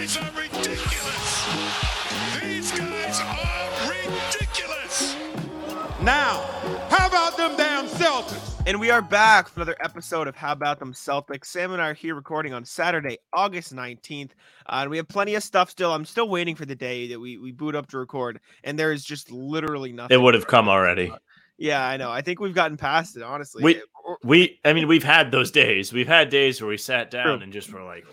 guys are ridiculous. These guys are ridiculous. Now, how about them damn Celtics? And we are back for another episode of How About Them Celtics. Sam and I are here recording on Saturday, August 19th. Uh, and we have plenty of stuff still. I'm still waiting for the day that we, we boot up to record. And there is just literally nothing. It would have come already. Yeah, I know. I think we've gotten past it, honestly. We- We, I mean, we've had those days. We've had days where we sat down True. and just were like,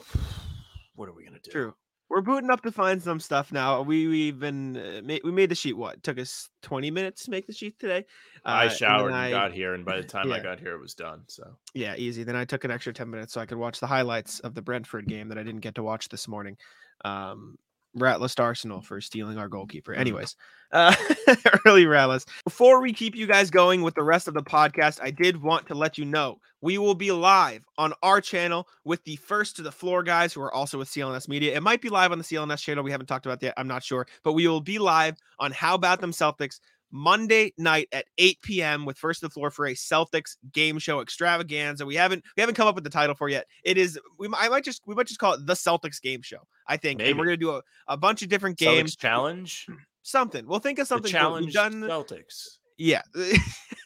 "What are we gonna do?" True. We're booting up to find some stuff now. We we've been uh, ma- we made the sheet. What took us 20 minutes to make the sheet today? Uh, I showered and, I- got here, and by the time I got here, it was done. So Yeah, easy. Then I took an extra 10 minutes so I could watch the highlights of the Brentford game that I didn't get to watch this morning. Um, Rat List Arsenal for stealing our goalkeeper. Anyways, uh, early Rat List. Before we keep you guys going with the rest of the podcast, I did want to let you know we will be live on our channel with the first to the floor guys who are also with CLNS Media. It might be live on the CLNS channel. We haven't talked about that yet. I'm not sure, but we will be live on How About Them Celtics Monday night at 8 p.m. with First to the Floor for a Celtics game show extravaganza. We haven't we haven't come up with the title for yet. It is we I might just we might just call it the Celtics game show. I think, and we're gonna do a, a bunch of different Celtics games. challenge, Something we'll think of something. cool. challenge We've done Celtics. yeah.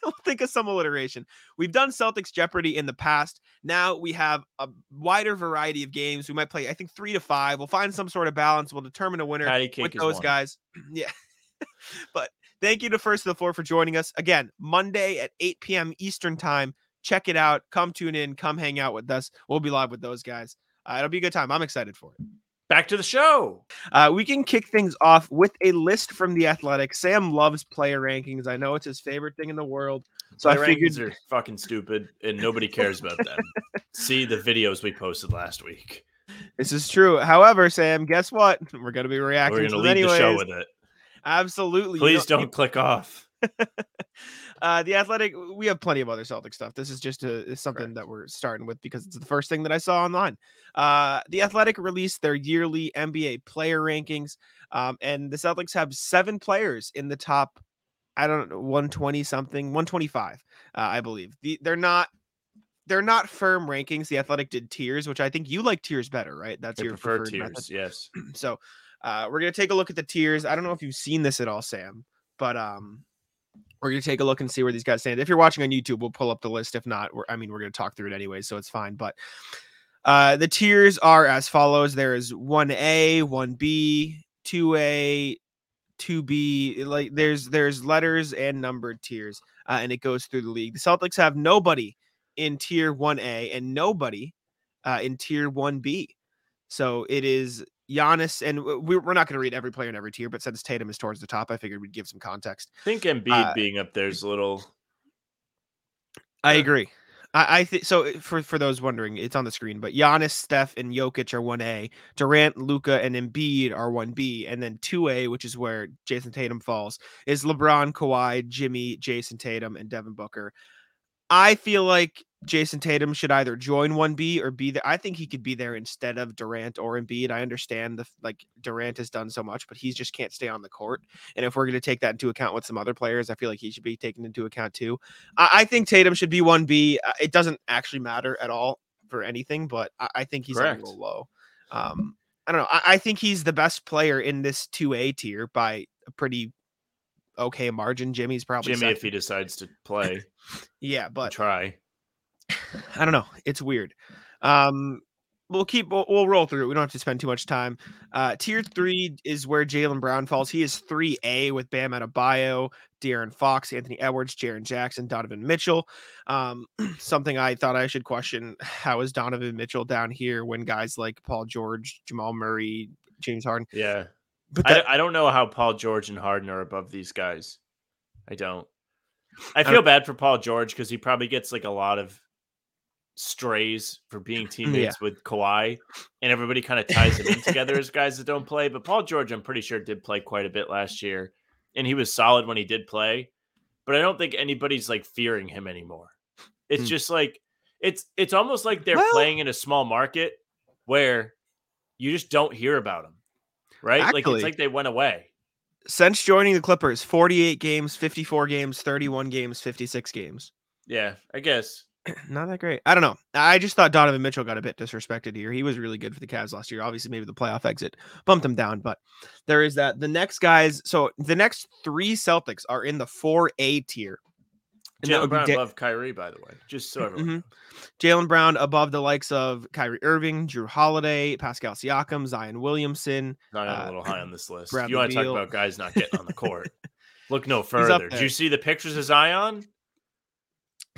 we'll think of some alliteration. We've done Celtics Jeopardy in the past. Now we have a wider variety of games. We might play, I think, three to five. We'll find some sort of balance. We'll determine a winner with those one. guys. yeah. but thank you to First to the Floor for joining us again Monday at 8 p.m. Eastern Time. Check it out. Come tune in. Come hang out with us. We'll be live with those guys. Uh, it'll be a good time. I'm excited for it. Back to the show. Uh, we can kick things off with a list from the Athletic. Sam loves player rankings. I know it's his favorite thing in the world. So My I figured rankings are fucking stupid, and nobody cares about them. See the videos we posted last week. this is true. However, Sam, guess what? We're going to be reacting We're to gonna them lead the show with it. Absolutely. Please know- don't click off. uh, the Athletic. We have plenty of other Celtic stuff. This is just a, is something that we're starting with because it's the first thing that I saw online. Uh, the Athletic released their yearly NBA player rankings, um, and the Celtics have seven players in the top. I don't know, 120 something, 125, uh, I believe. The, they're not. They're not firm rankings. The Athletic did tiers, which I think you like tiers better, right? That's your prefer preferred method. Yes. So uh, we're gonna take a look at the tiers. I don't know if you've seen this at all, Sam, but um, we're gonna take a look and see where these guys stand. If you're watching on YouTube, we'll pull up the list. If not, I mean, we're gonna talk through it anyway, so it's fine. But uh, the tiers are as follows: there is one A, one B, two A, two B. Like there's there's letters and numbered tiers, uh, and it goes through the league. The Celtics have nobody in tier one A and nobody uh, in tier one B. So it is Giannis, and we- we're not going to read every player in every tier, but since Tatum is towards the top, I figured we'd give some context. I think Embiid Uh, being up there is a little. I Yeah. agree. I, I think so. uh, For for those wondering, it's on the screen. But Giannis, Steph, and Jokic are one A. Durant, Luka, and Embiid are one B. And then two A, which is where Jayson Tatum falls, is LeBron, Kawhi, Jimmy, Jayson Tatum, and Devin Booker. I feel like Jayson Tatum should either join one B or be there. I think he could be there instead of Durant or Embiid. I understand the like Durant has done so much, but he just can't stay on the court. And if we're going to take that into account with some other players, I feel like he should be taken into account too. I, I think Tatum should be one B. Uh, It doesn't actually matter at all for anything, but I, I think he's a little low. Um, I don't know. I, I think he's the best player in this two A tier by a pretty okay margin. Jimmy's probably Jimmy, if he decides to play, yeah, but try. I don't know. It's weird. Um, we'll keep we'll, we'll roll through. We don't have to spend too much time. Uh, tier three is where Jaylen Brown falls. He is three A with Bam Adebayo, De'Aaron Fox, Anthony Edwards, Jaren Jackson, Donovan Mitchell. Um, something I thought I should question: How is Donovan Mitchell down here when guys like Paul George, Jamal Murray, James Harden? Yeah. But I, that, I don't know how Paul George and Harden are above these guys. I don't. I feel bad for Paul George because he probably gets like a lot of strays for being teammates with Kawhi, and everybody kind of ties him in together as guys that don't play. But Paul George, I'm pretty sure, did play quite a bit last year, and he was solid when he did play. But I don't think anybody's like fearing him anymore. It's Hmm. just like it's it's almost like they're Well- playing in a small market where you just don't hear about them, right? like it's like they went away. since joining the Clippers, 48 games, 54 games, 31 games, 56 games. Yeah, I guess. Not that great. I don't know. I just thought Donovan Mitchell got a bit disrespected here. He was really good for the Cavs last year. Obviously, maybe the playoff exit bumped him down, but there is that. The next guys, so the next three Celtics are in the 4A tier. Jaylen Brown Da- above Kyrie, by the way, just so everyone. Mhm. Jaylen Brown above the likes of Kyrie Irving, Jrue Holiday, Pascal Siakam, Zion Williamson. Not Uh, a little high on this list. Bradley you want to talk about guys not getting on the court? Look no further. Did you see the pictures of Zion?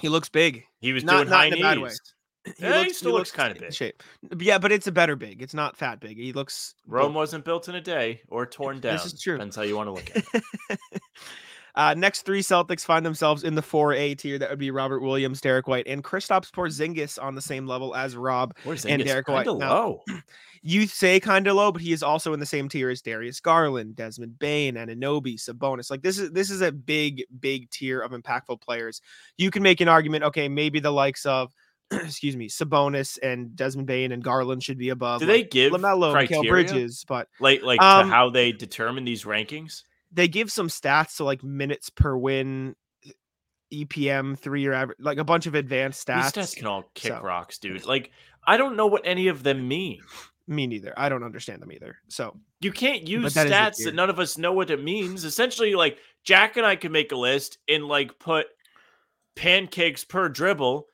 He looks big. He was Not- doing not high in a bad way. knees. Yeah, eh, he still looks kinda big. Shape. Yeah, but it's a better big. It's not fat big. He looks Rome wasn't built in a day or torn down. This is true. Depends how you want to look at it. uh, next three Celtics find themselves in the 4A tier. That would be Robert Williams, Derek White, and Kristaps Porzingis on the same level as Rob. And Derek White. Now- low. You say kind of low, but he is also in the same tier as Darius Garland, Desmond Bane, Anunoby, Sabonis. Like this is this is a big, big tier of impactful players. You can make an argument, okay, maybe the likes of excuse me, Sabonis and Desmond Bane and Garland should be above. Do like, they give LaMelo, criteria? Bridges, but like like Um, to how they determine these rankings? They give some stats to like minutes per win, EPM, three year average, like a bunch of advanced stats. These stats can all kick so- rocks, dude. Like I don't know what any of them mean. Me neither. I don't understand them either. So You can't use that stats that none of us know what it means. Essentially, like Jack and I could make a list and like put pancakes per dribble,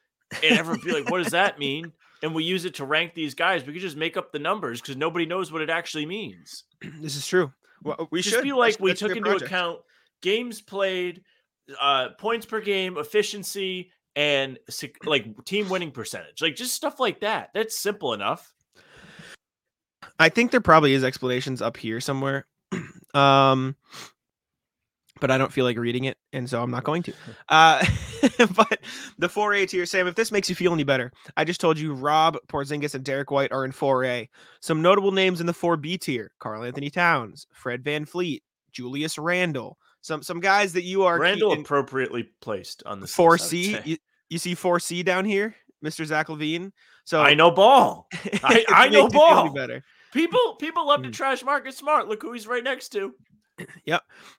and everyone be like, "What does that mean?" And we use it to rank these guys. We could just make up the numbers because nobody knows what it actually means. this is true. Well, we just should be That's- like we that's took into project. account games played, uh, points per game, efficiency, and like team winning percentage, like just stuff like that. That's simple enough. I think there probably is explanations up here somewhere. um but I don't feel like reading it, and so I'm not going to. Uh, but the 4A tier, Sam, if this makes you feel any better, I just told you Rob, Porzingis, and Derek White are in 4A. Some notable names in the 4B tier Karl-Anthony Towns, Fred VanVleet, Julius Randle. Some some guys that you are Randle appropriately placed on the 4C. You, you see 4C down here, Mr. Zach LaVine. So I know ball. I- I know makes you feel any ball. better. People people love to Mm. trash Marcus Smart. Look who he's right next to.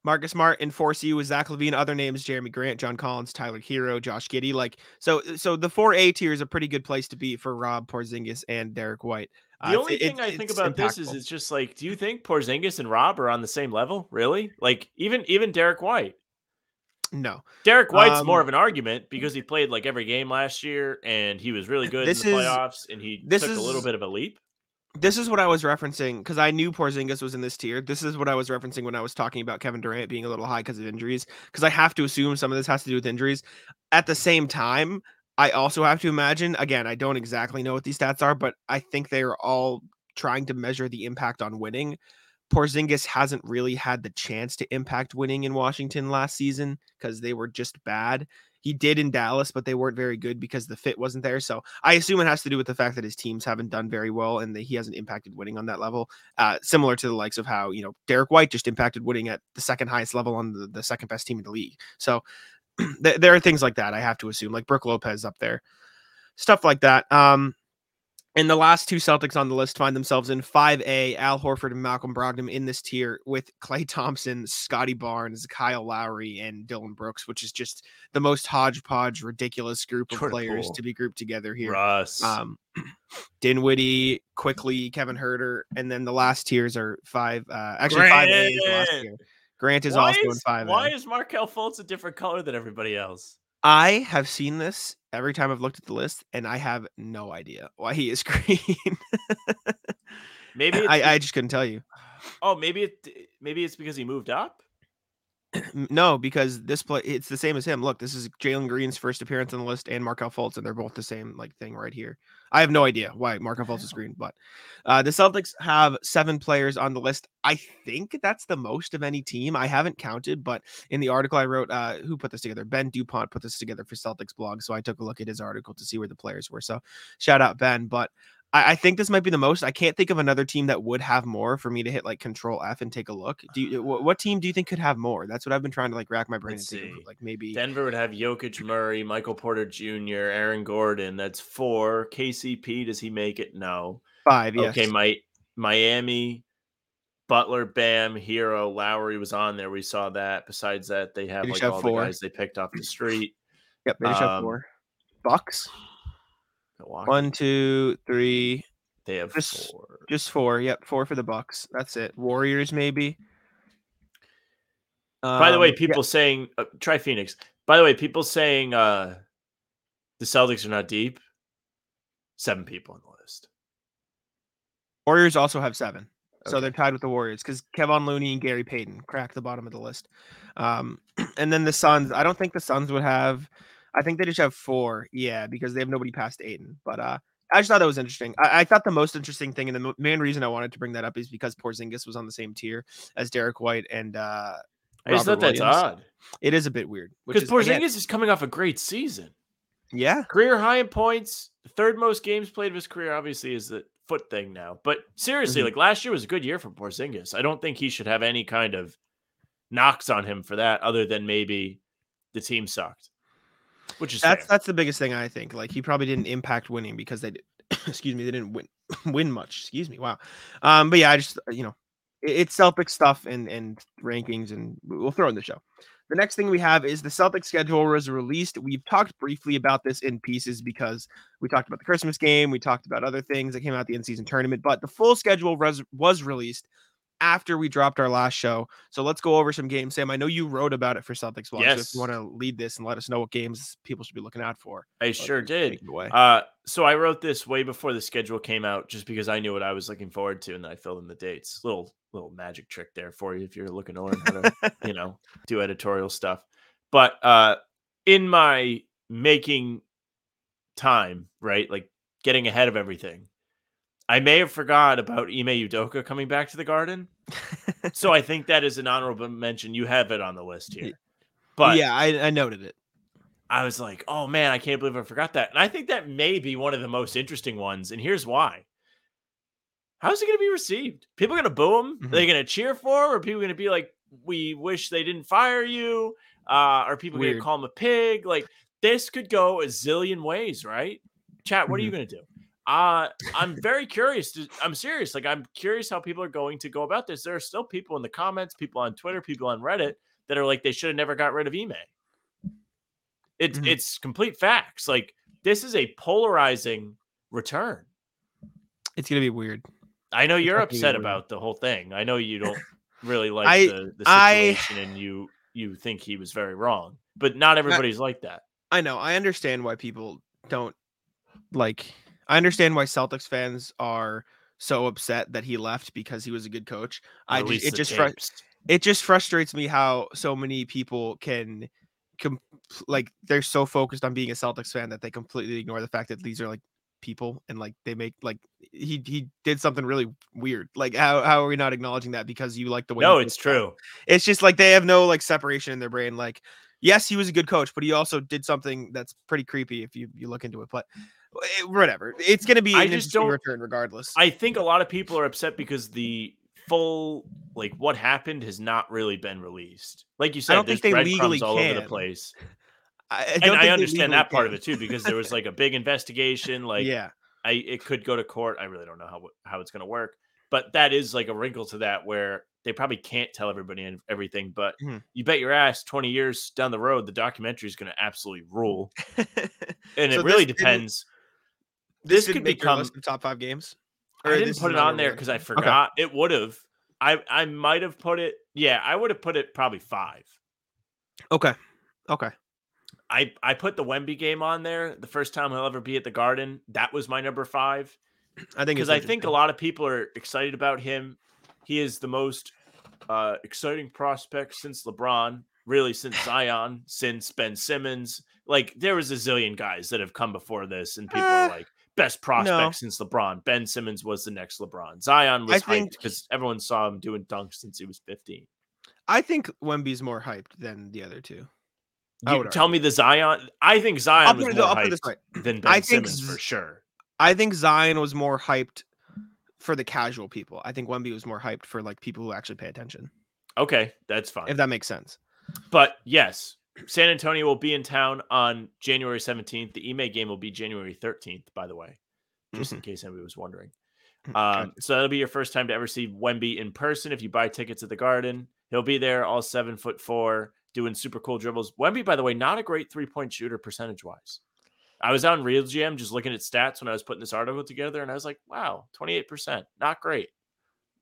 Marcus Smart in 4C with Zach LaVine. Other names: Jerami Grant, John Collins, Tyler Herro, Josh Giddey. Like so, so the 4A tier is a pretty good place to be for Rob Porzingis and Derek White. The Uh, only it- thing I think about this is it's just like, do you think Porzingis and Rob are on the same level? Really? Like even even Derek White. no. Derek White's more Um, of an argument because he played like every game last year and he was really good This in the is- playoffs and he this took a little bit of a leap. This is what I was referencing because I knew Porzingis was in this tier. This is what I was referencing when I was talking about Kevin Durant being a little high because of injuries. Because I have to assume some of this has to do with injuries. At the same time, I also have to imagine. Again, I don't exactly know what these stats are, but I think they are all trying to measure the impact on winning. Porzingis hasn't really had the chance to impact winning in Washington last season because they were just bad. He did in Dallas, but they weren't very good because the fit wasn't there. So I assume it has to do with the fact that his teams haven't done very well and that he hasn't impacted winning on that level. Uh, similar to the likes of how, you know, Derek White just impacted winning at the second highest level on the, the second best team in the league. So th- there are things like that I have to assume, like Brook Lopez up there, stuff like that. Um, and the last two Celtics on the list find themselves in 5A, Al Horford and Malcolm Brogdon in this tier with Klay Thompson, Scottie Barnes, Kyle Lowry, and Dillon Brooks, which is just the most hodgepodge, ridiculous group of Jordan players Poole. to be grouped together here. Russ. Um, Dinwiddie, quickly, Kevin Huerter, and then the last tiers are five. Uh, actually, five A is the last Grant! tier. Grant is why also in is, five why is Markelle Fultz a different color than everybody else? I have seen this every time I've looked at the list, and I have no idea why he is green. Maybe I, I just couldn't tell you. oh maybe it maybe it's because he moved up. No, because this play it's the same as him. Look, this is Jalen Green's first appearance on the list and Markelle Fultz, and they're both the same like thing right here. I have no idea why Markelle Fultz is green, but uh, the Celtics have seven players on the list. I think that's the most of any team. I haven't counted, but in the article I wrote, uh, who put this together? Ben Dupont put this together for Celtics blog, so I took a look at his article to see where the players were. So shout out Ben, but. I, I think this might be the most. I can't think of another team that would have more for me to hit like Control F and take a look. Do you? What, what team do you think could have more? That's what I've been trying to like rack my brain Let's and think see. of. Like maybe Denver would have Jokic, Murray, Michael Porter Jr., Aaron Gordon. That's four. KCP, does he make it? No. five. Yes. Okay, my Miami, Butler, Bam, Herro, Lowry was on there. We saw that. Besides that, they have They like have all four. the guys they picked off the street. Yep. They just have um, four. Bucks. Milwaukee. One, two, three, They have Just- four. just four. Yep, four for the Bucks. That's it. Warriors maybe. By the way, Um, yeah, people saying uh, try Phoenix. By the way, people saying uh the Celtics are not deep. Seven people on the list. Warriors also have seven. So they're tied with the Warriors because Kevin Looney and Gary Payton crack the bottom of the list. Um, and then the Suns, I don't think the Suns would have, I think they just have four. Yeah, because they have nobody past Ayton. But uh, I just thought that was interesting. I, I thought the most interesting thing, and the main reason I wanted to bring that up is because Porzingis was on the same tier as Derek White. And uh, I just Robert thought that's odd it is a bit weird. because Porzingis again- is coming off a great season, yeah. career high in points, third most games played of his career. Obviously, is the foot thing now. But seriously, Mhm. like last year was a good year for Porzingis. I don't think he should have any kind of knocks on him for that, other than maybe the team sucked, which is That's fair. that's the biggest thing I think. Like he probably didn't impact winning because they did, excuse me, they didn't win win much. Excuse me. Wow. Um, but yeah, I just you know, it- it's Celtic stuff and and rankings, and we'll throw in the show. The next thing we have is the Celtic schedule was released. We've talked briefly about this in pieces because we talked about the Christmas game, we talked about other things that came out the in season tournament, but the full schedule was was released after we dropped our last show. So let's go over some games. Sam, I know you wrote about it for Celtics Watch. So if Yes. you want to lead this and let us know what games people should be looking out for. I sure did. take it away. Uh, so I wrote this way before the schedule came out, just because I knew what I was looking forward to, and I filled in the dates. Little little magic trick there for you if you're looking to learn how to, you know, do editorial stuff. But uh, in my making time, right, like getting ahead of everything, I may have forgot about Ime Udoka coming back to the Garden. So I think that is an honorable mention. You have it on the list here, but yeah, I, I noted it. I was like, oh man, I can't believe I forgot that. And I think that may be one of the most interesting ones. And here's why. How's it going to be received? People going to boo him? Mhm. Are they going to cheer for him? Or people going to be like, we wish they didn't fire you? Uh, are people going to call him a pig? Like, this could go a zillion ways, right? Chat, what are Mm-hmm. you going to do? Uh, I'm very curious. To, I'm serious. Like, I'm curious how people are going to go about this. There are still people in the comments, people on Twitter, people on Reddit that are like, they should have never got rid of Ime. It's Mhm. it's complete facts. Like this is a polarizing return. It's gonna be weird. I know you're upset about the whole thing. I know you don't really like I- the, the I- situation and you you think he was very wrong. But not everybody's like that. I know. I understand why people don't like. I understand why Celtics fans are so upset that he left because he was a good coach. I just, it just fru- it just frustrates me how so many people can com- like they're so focused on being a Celtics fan that they completely ignore the fact that these are like people and like they make like he he did something really weird. Like how how are we not acknowledging that because you like the way No, it's true. It's just like they have no like separation in their brain. Like, yes, he was a good coach, but he also did something that's pretty creepy if you you look into it. But whatever, it's gonna be I an just don't- return regardless. I think a lot of people are upset because the full like what happened has not really been released. Like you said, don't there's think they legally all over the place. I, I And don't I understand that part of it too, because there was like a big investigation. Like yeah, I it could go to court. I really don't know how how it's going to work, but that is like a wrinkle to that where they probably can't tell everybody and everything. But Mhm. you bet your ass, twenty years down the road, the documentary is going to absolutely rule, and So it really depends. This, this could could make your become- top five games. I didn't put it on there because I forgot. It would have. I I might have put it. Yeah, I would have put it probably five. Okay, okay, okay. I I put the Wemby game on there. The first time he'll ever be at the Garden. That was my number five. I think because I think a lot of people are excited about him. He is the most uh, exciting prospect since LeBron, really since Zion, since Ben Simmons. Like there was a zillion guys that have come before this, and people are Uh, like best prospect no. since LeBron. Ben Simmons was the next LeBron. Zion was I hyped because everyone saw him doing dunks since he was 15. I think Wemby's more hyped than the other two. You tell me the Zion. I think Zion was more I'll put it this hyped than Ben I think Simmons for sure. I think Zion was more hyped for the casual people. I think Wemby was more hyped for like people who actually pay attention. Okay, that's fine. If that makes sense. But yes, San Antonio will be in town on January 17th. The Ime game will be January 13th, by the way, just in case anybody was wondering. Mhm. Um, so that'll be your first time to ever see Wemby in person. If you buy tickets at the Garden, he'll be there, all seven foot four, doing super cool dribbles. Wemby, by the way, not a great three point shooter percentage wise. I was on Real GM just looking at stats when I was putting this article together, and I was like, wow, 28%. Not great.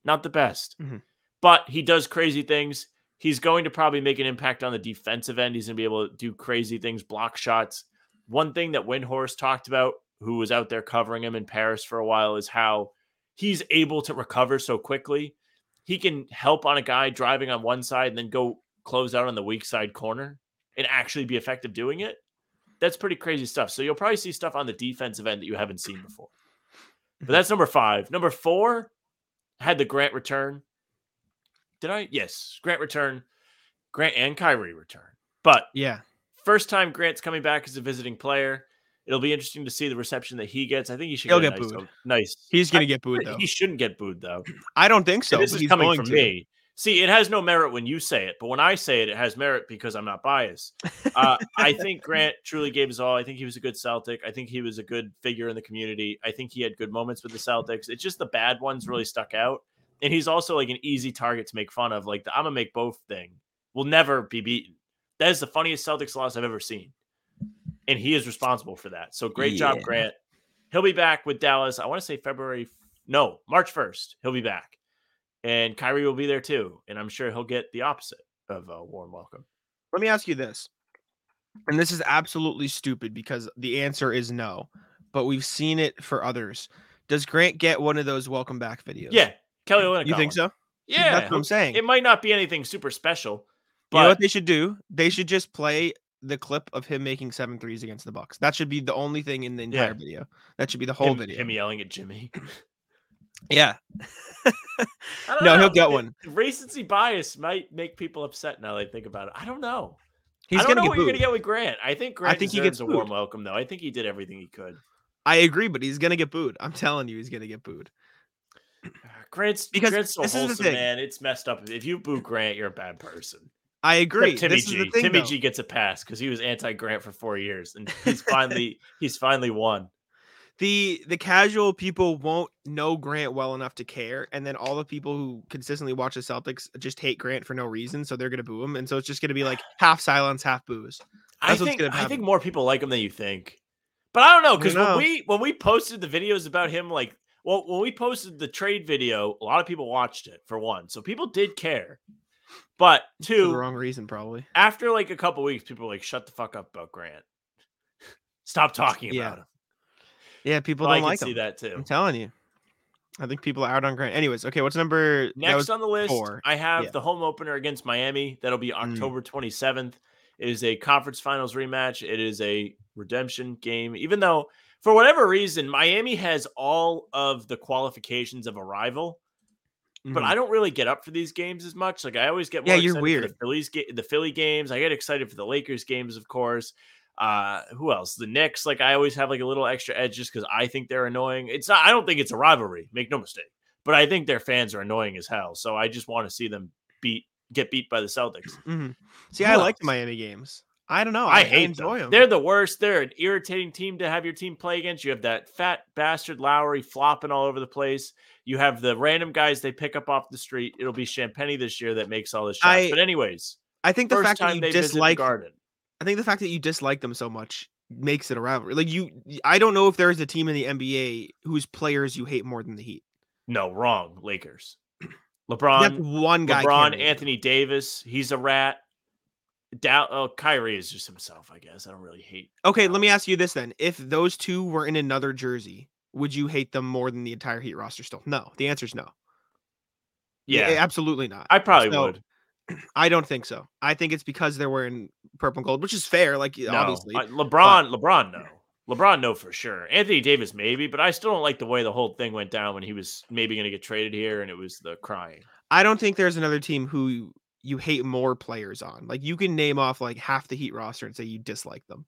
Not the best. Mhm. But he does crazy things. He's going to probably make an impact on the defensive end. He's going to be able to do crazy things, block shots. One thing that Windhorst talked about, who was out there covering him in Paris for a while, is how he's able to recover so quickly. He can help on a guy driving on one side and then go close out on the weak side corner and actually be effective doing it. That's pretty crazy stuff. So you'll probably see stuff on the defensive end that you haven't seen before. But that's number five. Number four had the Grant return. Did I? Yes, Grant return. Grant and Kyrie return. But Yeah. first time Grant's coming back as a visiting player. It'll be interesting to see the reception that he gets. I think he should He'll get, get nice, booed. nice. He's gonna get booed though. He shouldn't get booed though. I don't think so. this is coming from to. me. See, it has no merit when you say it, but when I say it, it has merit because I'm not biased. Uh, I think Grant truly gave his all. I think he was a good Celtic. I think he was a good figure in the community. I think he had good moments with the Celtics. It's just the bad ones really stuck out. And he's also like an easy target to make fun of. Like the I'm gonna make both thing will never be beaten. That is the funniest Celtics loss I've ever seen. And he is responsible for that. So great job, Grant. He'll be back with Dallas. I want to say February, no, March 1st. He'll be back and Kyrie will be there too. And I'm sure he'll get the opposite of a warm welcome. Let me ask you this. And this is absolutely stupid because the answer is no. But we've seen it for others. Does Grant get one of those welcome back videos? Yeah, Kelly Olynyk. You think so? Yeah, That's what I'm saying. It might not be anything super special, you know but what they should do? They should just play the clip of him making seven threes against the Bucks. That should be the only thing in the entire Yeah. video. That should be the whole him, video. him yelling at Jimmy. yeah. No, he'll get one. Recency bias might make people upset now. they think about it. I don't know. He's I don't know what you're booed. gonna get with Grant. I think Grant I think he gets a warm welcome, though. I think he did everything he could. I agree, but he's gonna get booed. I'm telling you, he's gonna get booed. Grant's Because Grant's so this is the thing. man. It's messed up. If you boo Grant, you're a bad person. I agree. Except Timmy this is G. the thing, Timmy though. G gets a pass because he was anti-Grant for four years, and he's finally he's finally won. the the casual people won't know Grant well enough to care, and then all the people who consistently watch the Celtics just hate Grant for no reason, so they're gonna boo him, and so it's just gonna be like half silence, half boos. I That's what's think I think more people like him than you think, but I don't know because when we when we posted the videos about him, like well when we posted the trade video, a lot of people watched it for one, so people did care. But two, wrong reason, probably. after like a couple weeks, people were like, "Shut the fuck up about Grant. Stop talking Yeah, about him." Yeah, people Well, don't can like see him. that too. I'm telling you. I think people are out on Grant. Anyways, okay, what's number Next on the list, four. I have Yeah. the home opener against Miami. That'll be Mm. October 27th. It is a conference finals rematch. It is a redemption game. Even though, for whatever reason, Miami has all of the qualifications of a rival, but Mhm. I don't really get up for these games as much. Like I always get Yeah, you're weird. the Phillies, ga- the Philly games. I get excited for the Lakers games, of course. Uh, who else? The Knicks. Like I always have like a little extra edge just because I think they're annoying. It's not. I don't think it's a rivalry. Make no mistake. But I think their fans are annoying as hell. So I just want to see them beat get beat by the Celtics. Mhm. See, Who I like the? Miami games. I don't know. I, I, hate enjoy them. them. They're the worst. They're an irritating team to have your team play against. You have that fat bastard Lowry flopping all over the place. You have the random guys they pick up off the street. It'll be Champagne this year that makes all the shots. I- but anyways, I think the fact that you dislike Garden. I think the fact that you dislike them so much makes it a rivalry. Like you I don't know if there is a team in the NBA whose players you hate more than the Heat. No, wrong. Lakers. That's LeBron, one guy. LeBron. Anthony Davis. He's a rat. Dow- oh, Kyrie is just himself, I guess. I don't really hate. Okay, let me ask you this then. If those two were in another jersey, would you hate them more than the entire Heat roster still? No. The answer is no. Yeah, absolutely not. I probably So, would. I don't think so. I think it's because they're wearing purple and gold, which is fair. Like No, obviously, I- LeBron, LeBron, no. LeBron, no for sure. Anthony Davis, maybe, but I still don't like the way the whole thing went down when he was maybe going to get traded here, and it was the crying. I don't think there's another team who you hate more players on. Like you can name off like half the Heat roster and say you dislike them.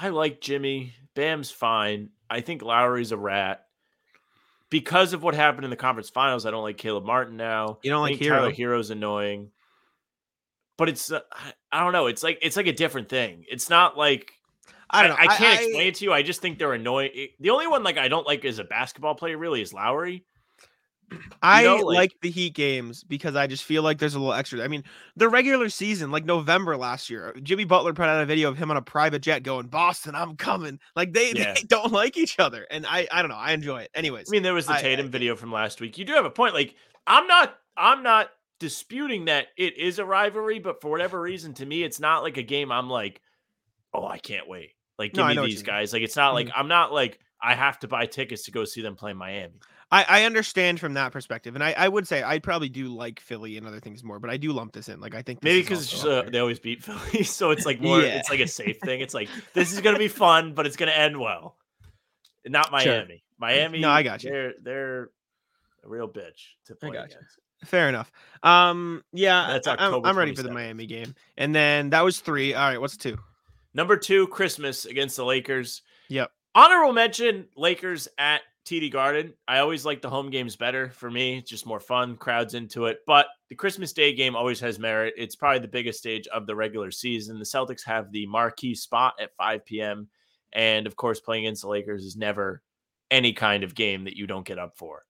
I like Jimmy. Bam's fine. I think Lowry's a rat. Because of what happened in the conference finals, I don't like Caleb Martin now. You don't like think Tyler Herro. Herro's annoying. But it's uh, I- I don't know. It's like it's like a different thing. It's not like I don't know. I, can't explain it to you. I just think they're annoying. The only one like I don't like as a basketball player really is Lowry. I know, like, like- the Heat games because I just feel like there's a little extra. I mean, the regular season, like November last year, Jimmy Butler put out a video of him on a private jet going, "Boston, I'm coming." Like they, Yeah. they don't like each other, and I I don't know. I enjoy it. Anyways, I mean, there was the I- I Tatum video from last week. You do have a point. Like, I'm not, I'm not disputing that it is a rivalry, but for whatever reason, to me, it's not like a game. I'm like, oh, I can't wait. Like, give I me these you mean. guys. Like, it's not like Mhm. I'm not like I have to buy tickets to go see them play Miami. I, I understand from that perspective, and I, I would say I probably do like Philly and other things more, but I do lump this in. Like I think this Maybe because it's also just, up uh, they always beat Philly, so it's like more. Yeah. It's like a safe thing. It's like this is gonna be fun, but it's gonna end well. Not Sure. Miami. No, I got you. They're they're a real bitch to I play got you. against. Fair enough. Um, yeah, That's I- I'm ready for the Miami game, and then that was three. All right, what's two? Number two, Christmas against the Lakers. Yep. Honorable mention: Lakers at TD Garden. I always like the home games better for me. It's just more fun, crowds into it. But the Christmas Day game always has merit. It's probably the biggest stage of the regular season. The Celtics have the marquee spot at 5 p.m. And of course, playing against the Lakers is never any kind of game that you don't get up for.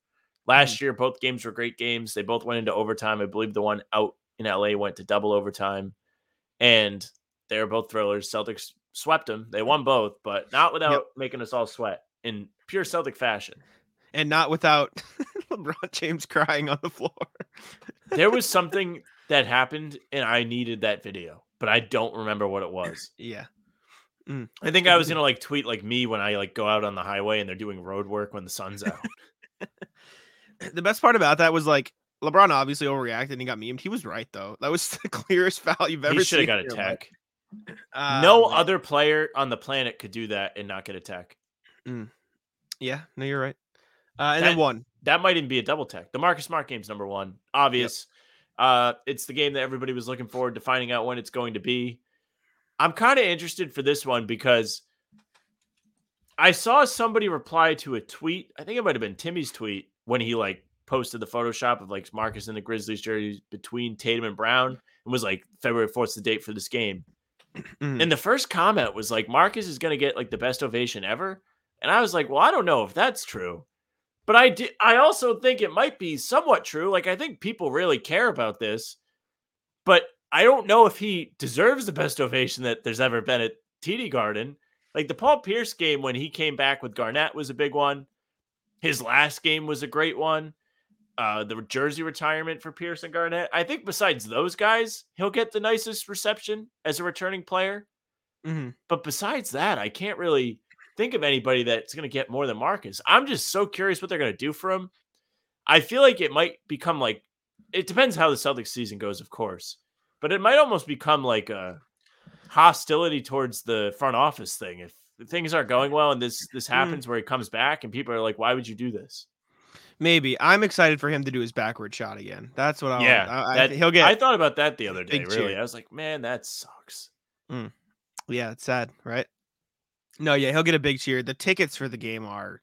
Last mm-hmm. year, both games were great games. They both went into overtime. I believe the one out in LA went to double overtime. And they were both thrillers. Celtics swept them. They won both, but not without making us all sweat in pure Celtic fashion. And not without LeBron James crying on the floor. There was something that happened, and I needed that video, but I don't remember what it was. yeah. I think I was gonna like tweet like me when I like go out on the highway and they're doing road work when the sun's out. The best part about that was like LeBron obviously overreacted and he got memed. He was right though. That was the clearest foul you've ever he should have got a in your life. tech. Ah, no man. other player on the planet could do that and not get a tech. Yeah, no, you're right. Uh, and then one. That might even be a double tech. The Marcus Smart game's number one. Obvious. Uh, it's the game that everybody was looking forward to finding out when it's going to be. I'm kind of interested for this one because I saw somebody reply to a tweet. I think it might have been Timmy's tweet when he like posted the Photoshop of like Marcus and the Grizzlies jersey between Tatum and Brown and was like February 4th the date for this game. Mhm. And the first comment was like Marcus is going to get like the best ovation ever. And I was like, well, I don't know if that's true. But I did I also think it might be somewhat true. Like I think people really care about this. But I don't know if he deserves the best ovation that there's ever been at TD Garden. Like the Paul Pierce game when he came back with Garnett was a big one. His last game was a great one. Uh, the jersey retirement for Pierce and Garnett. I think besides those guys, he'll get the nicest reception as a returning player. Mhm. But besides that, I can't really think of anybody that's going to get more than Marcus. I'm just so curious what they're going to do for him. I feel like it might become like it depends how the Celtics season goes, of course, but it might almost become like a hostility towards the front office thing. If things aren't going well and this this hmm. happens where he comes back and people are like, "Why would you do this?" Maybe I'm excited for him to do his backward shot again. That's what I yeah, I, I, that- he'll get. I thought about that the other day. Really, cheer. I was like, "Man, that sucks." Mm. yeah, it's sad, right? No, yeah, he'll get a big cheer. The tickets for the game are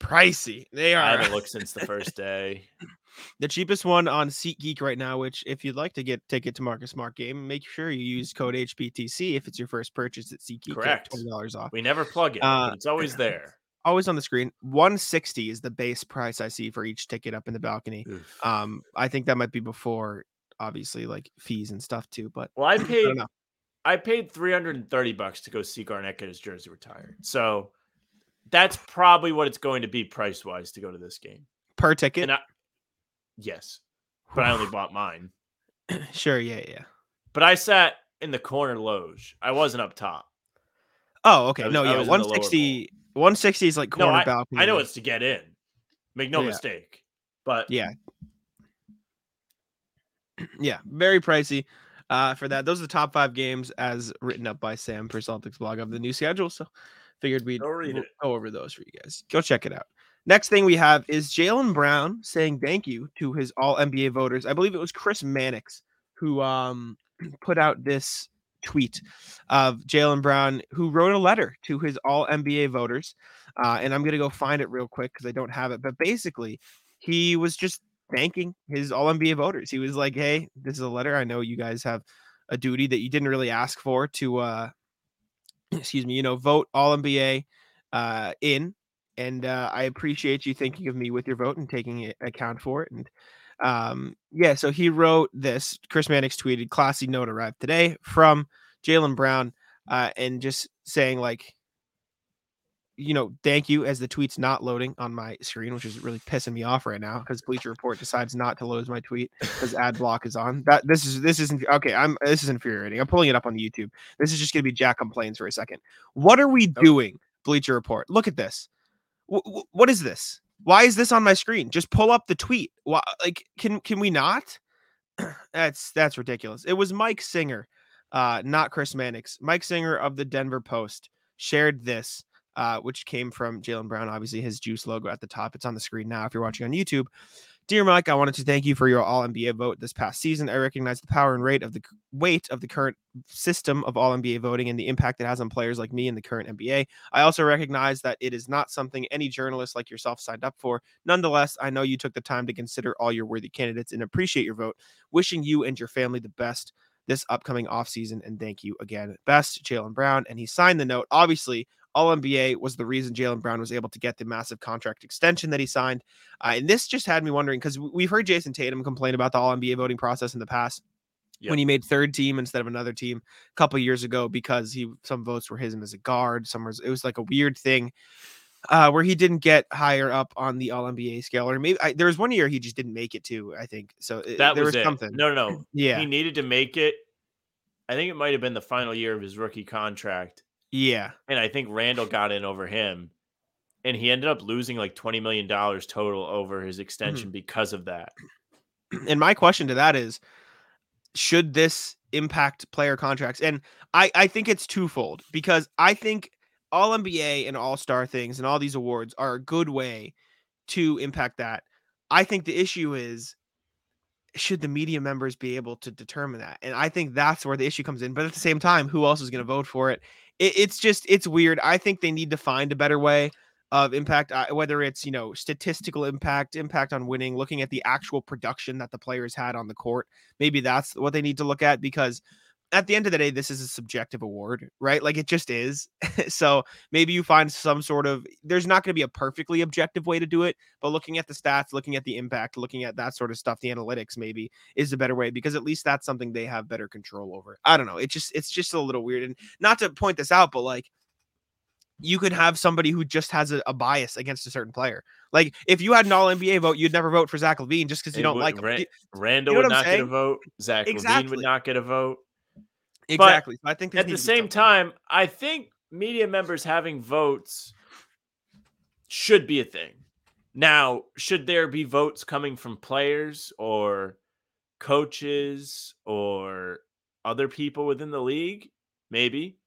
pricey. They are. I haven't looked since the first day. the cheapest one on SeatGeek right now. Which, if you'd like to get ticket to Marcus Smart game, make sure you use code HPTC if it's your first purchase at SeatGeek. Correct. twenty dollars off. We never plug it, Uh, it's always there. Always on the screen. One sixty is the base price I see for each ticket up in the balcony. Oof. Um, I think that might be before, obviously, like fees and stuff too. But Well, I I paid know. I paid 330 bucks to go see Garnett get his jersey retired. So that's probably what it's going to be price wise to go to this game. Per ticket, And I, yes, but I only bought mine. sure, yeah, yeah. But I sat in the corner loge. I wasn't up top. Oh, okay. Was- no, yeah. was in the lower 160, 160 is like No, corner I, balcony. I know it's to get in. Make no Yeah. mistake. But Yeah. yeah, very pricey uh, for that. Those are the top five games as written up by Sam for Celtics blog of the new schedule. So figured we'd Go go over those for you guys. Go check it out. Next thing we have is Jaylen Brown saying thank you to his all NBA voters. I believe it was Chris Mannix who um, put out this tweet of Jaylen Brown, who wrote a letter to his all NBA voters. Uh, and I'm going to go find it real quick because I don't have it. But basically, he was just thanking his all NBA voters. He was like, Hey, this is a letter. I know you guys have a duty that you didn't really ask for to, uh, excuse me, you know, vote all NBA uh, in. and uh, I appreciate you thinking of me with your vote and taking it, account for it. And um, yeah, so he wrote this. Chris Mannix tweeted, "Classy note arrived today from Jaylen Brown," uh, and just saying like, you know, thank you as the tweet's not loading on my screen, which is really pissing me off right now because Bleacher Report decides not to load my tweet because ad block is on. That this is this isn't okay. I'm this is infuriating. I'm pulling it up on the YouTube. This is just gonna be Jack complains for a second. What are we doing, Bleacher Report? Look at this. W- what is this? Why is this on my screen? Just pull up the tweet. Why, like, can can we not? that's that's ridiculous. It was Mike Singer, uh, not Chris Mannix. Mike Singer of the Denver Post shared this uh, which came from Jaylen Brown. Obviously, his juice logo at the top. It's on the screen now if you're watching on YouTube. Dear Mike, I wanted to thank you for your All NBA vote this past season. I recognize the power and rate of the weight of the current system of All NBA voting and the impact it has on players like me in the current NBA. I also recognize that it is not something any journalist like yourself signed up for. Nonetheless, I know you took the time to consider all your worthy candidates and appreciate your vote. Wishing you and your family the best this upcoming offseason. And thank you again. Best, Jaylen Brown. And he signed the note. Obviously, all NBA was the reason Jaylen Brown was able to get the massive contract extension that he signed. Uh, and this just had me wondering because we've heard Jayson Tatum complain about the All NBA voting process in the past. Yep. When he made third team instead of another team a couple years ago because he some votes were his as a guard, some was it was like a weird thing uh, where he didn't get higher up on the All NBA scale, or maybe I, there was one year he just didn't make it to. I think so. That there was, was something. No, no, no. yeah, he needed to make it. I think it might have been the final year of his rookie contract, yeah. And I think Randle got in over him. And he ended up losing like $20 million total over his extension mm-hmm. because of that. And my question to that is should this impact player contracts? And I, I think it's twofold because I think all NBA and all star things and all these awards are a good way to impact that. I think the issue is should the media members be able to determine that? And I think that's where the issue comes in. But at the same time, who else is going to vote for it? It, it's just it's weird. I think they need to find a better way of impact, uh, whether it's you know statistical impact, impact on winning, looking at the actual production that the players had on the court. Maybe that's what they need to look at because at the end of the day, this is a subjective award, right? Like it just is. so maybe you find some sort of there's not going to be a perfectly objective way to do it, but looking at the stats, looking at the impact, looking at that sort of stuff, the analytics maybe is a better way because at least that's something they have better control over. I don't know. It just it's just a little weird. And not to point this out, but like you could have somebody who just has a, a, bias against a certain player. Like if you had an All NBA vote, you'd never vote for Zach LaVine just because you don't would, like him. Randle you know would not saying? get a vote. Zach exactly. LaVine would not get a vote. Exactly. I think at the same time, I think media members having votes should be a thing. Now, should there be votes coming from players or coaches or other people within the league? Maybe.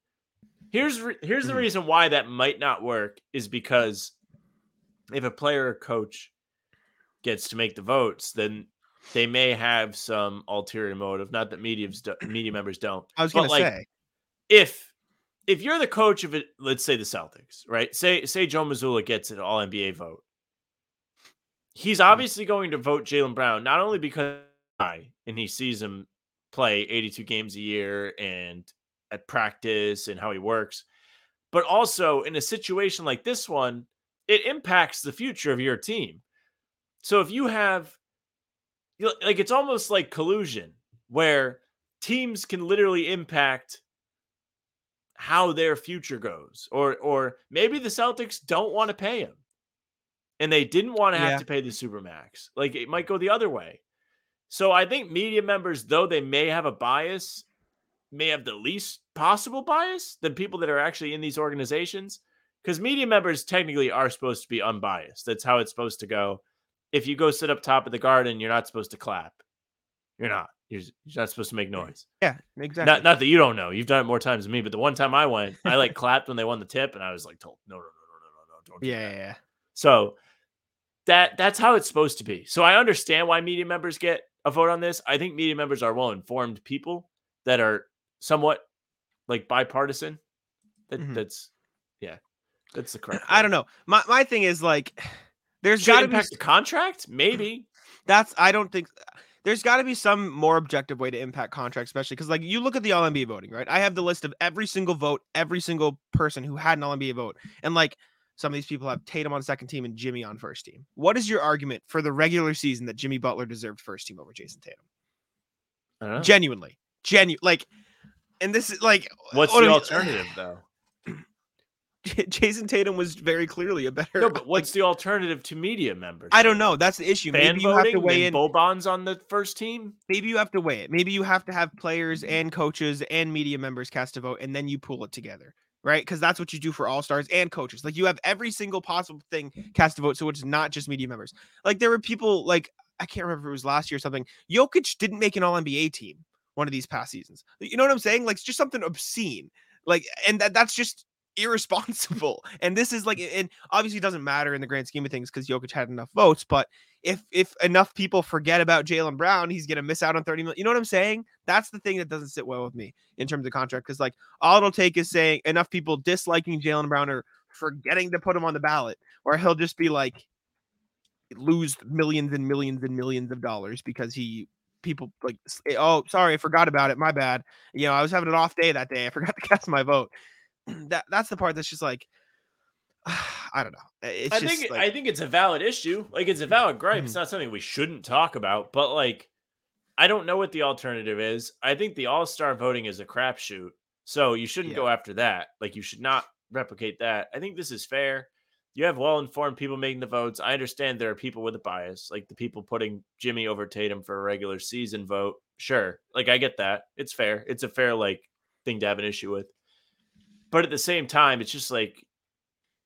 Here's re- here's the mm-hmm. reason why that might not work is because if a player or coach gets to make the votes, then they may have some ulterior motive. Not that media media members don't. I was going to say, if if you're the coach of it, let's say the Celtics, right? Say say Joe Mazzulla gets an All NBA vote. He's mm-hmm. obviously going to vote Jaylen Brown not only because I and he sees him play 82 games a year and at practice and how he works, but also in a situation like this one, it impacts the future of your team. So if you have like it's almost like collusion where teams can literally impact how their future goes or or maybe the Celtics don't want to pay him and they didn't want to have yeah. to pay the supermax. Like it might go the other way. So i think media members though they may have a bias may have the least possible bias than people that are actually in these organizations because media members technically are supposed to be unbiased. That's how it's supposed to go if you go sit up top of the garden, you're not supposed to clap. You're not. You're, you're not supposed to make noise. Yeah, exactly. Not, not that you don't know. You've done it more times than me. But the one time I went, I like clapped when they won the tip, and I was like told, no, no, no, no, no, no, don't. Do yeah, yeah, yeah. So that that's how it's supposed to be. So I understand why media members get a vote on this. I think media members are well informed people that are somewhat like bipartisan. That mm-hmm. that's yeah, that's the correct. I don't know. My my thing is like there's got to be, the contract, maybe. That's I don't think there's got to be some more objective way to impact contracts, especially because like you look at the All NBA voting, right? I have the list of every single vote, every single person who had an All NBA vote, and like some of these people have Tatum on second team and Jimmy on first team. What is your argument for the regular season that Jimmy Butler deserved first team over Jayson Tatum? I don't know. Genuinely, genu like, and this is like, What's what the alternative though? Jayson Tatum was very clearly a better. No, but like, what's the alternative to media members? I don't know. That's the issue. Fan Maybe you have to weigh in. Bobon's on the first team. maybe you have to weigh it. Maybe you have to have players and coaches and media members cast a vote, and then you pull it together, right? Because that's what you do for all stars and coaches. Like you have every single possible thing cast a vote, so it's not just media members. Like there were people like I can't remember if it was last year or something. Jokic didn't make an All NBA team one of these past seasons. You know what I'm saying? Like it's just something obscene. Like and that, that's just irresponsible. And this is like and obviously doesn't matter in the grand scheme of things because Jokic had enough votes, but if if enough people forget about Jaylen Brown, he's gonna miss out on 30 million. You know what I'm saying? That's the thing that doesn't sit well with me in terms of contract. Because like all it'll take is saying enough people disliking Jaylen Brown or forgetting to put him on the ballot, or he'll just be like lose millions and millions and millions of dollars because he people like eh, oh sorry I forgot about it my bad you know I was having an off day that day I forgot to cast my vote that that's the part that's just like I don't know it's I just think like, I think it's a valid issue. Like it's a valid gripe. Mhm. It's not something we shouldn't talk about. But like, I don't know what the alternative is. I think the All Star voting is a crapshoot. So you shouldn't Yeah. go after that. Like you should not replicate that. I think this is fair. You have well informed people making the votes. I understand there are people with a bias, like the people putting Jimmy over Tatum for a regular season vote. Sure. Like I get that. It's fair. It's a fair like thing to have an issue with. But at the same time, it's just like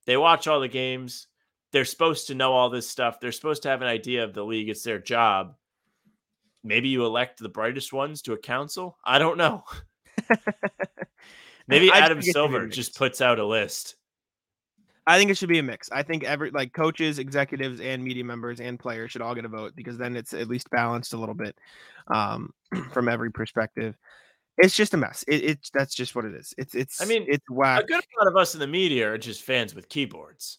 they watch all the games. They're supposed to know all this stuff. They're supposed to have an idea of the league. It's their job. Maybe you elect the brightest ones to a council. I don't know. Maybe I Adam think it should be Silver just puts out a list. I think it should be a mix. I think every like coaches, executives, and media members and players should all get a vote because then it's at least balanced a little bit um, from every perspective. It's just a mess. It, it's that's just what it is. It's it's. I mean, it's whack. A good amount of us in the media are just fans with keyboards.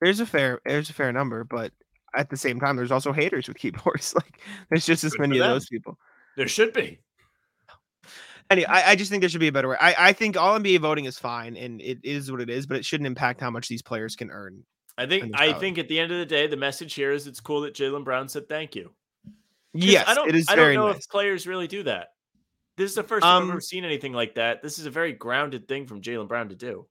There's a fair there's a fair number, but at the same time, there's also haters with keyboards. Like there's just as Good many of those people. There should be. Anyway, I, I just think there should be a better way. I, I think all NBA voting is fine and it is what it is, but it shouldn't impact how much these players can earn. I think. I think at the end of the day, the message here is it's cool that Jaylen Brown said thank you. Yes, I don't. it is I don't know nice. if players really do that. This is the first time I've Um, ever seen anything like that. This is a very grounded thing from Jaylen Brown to do.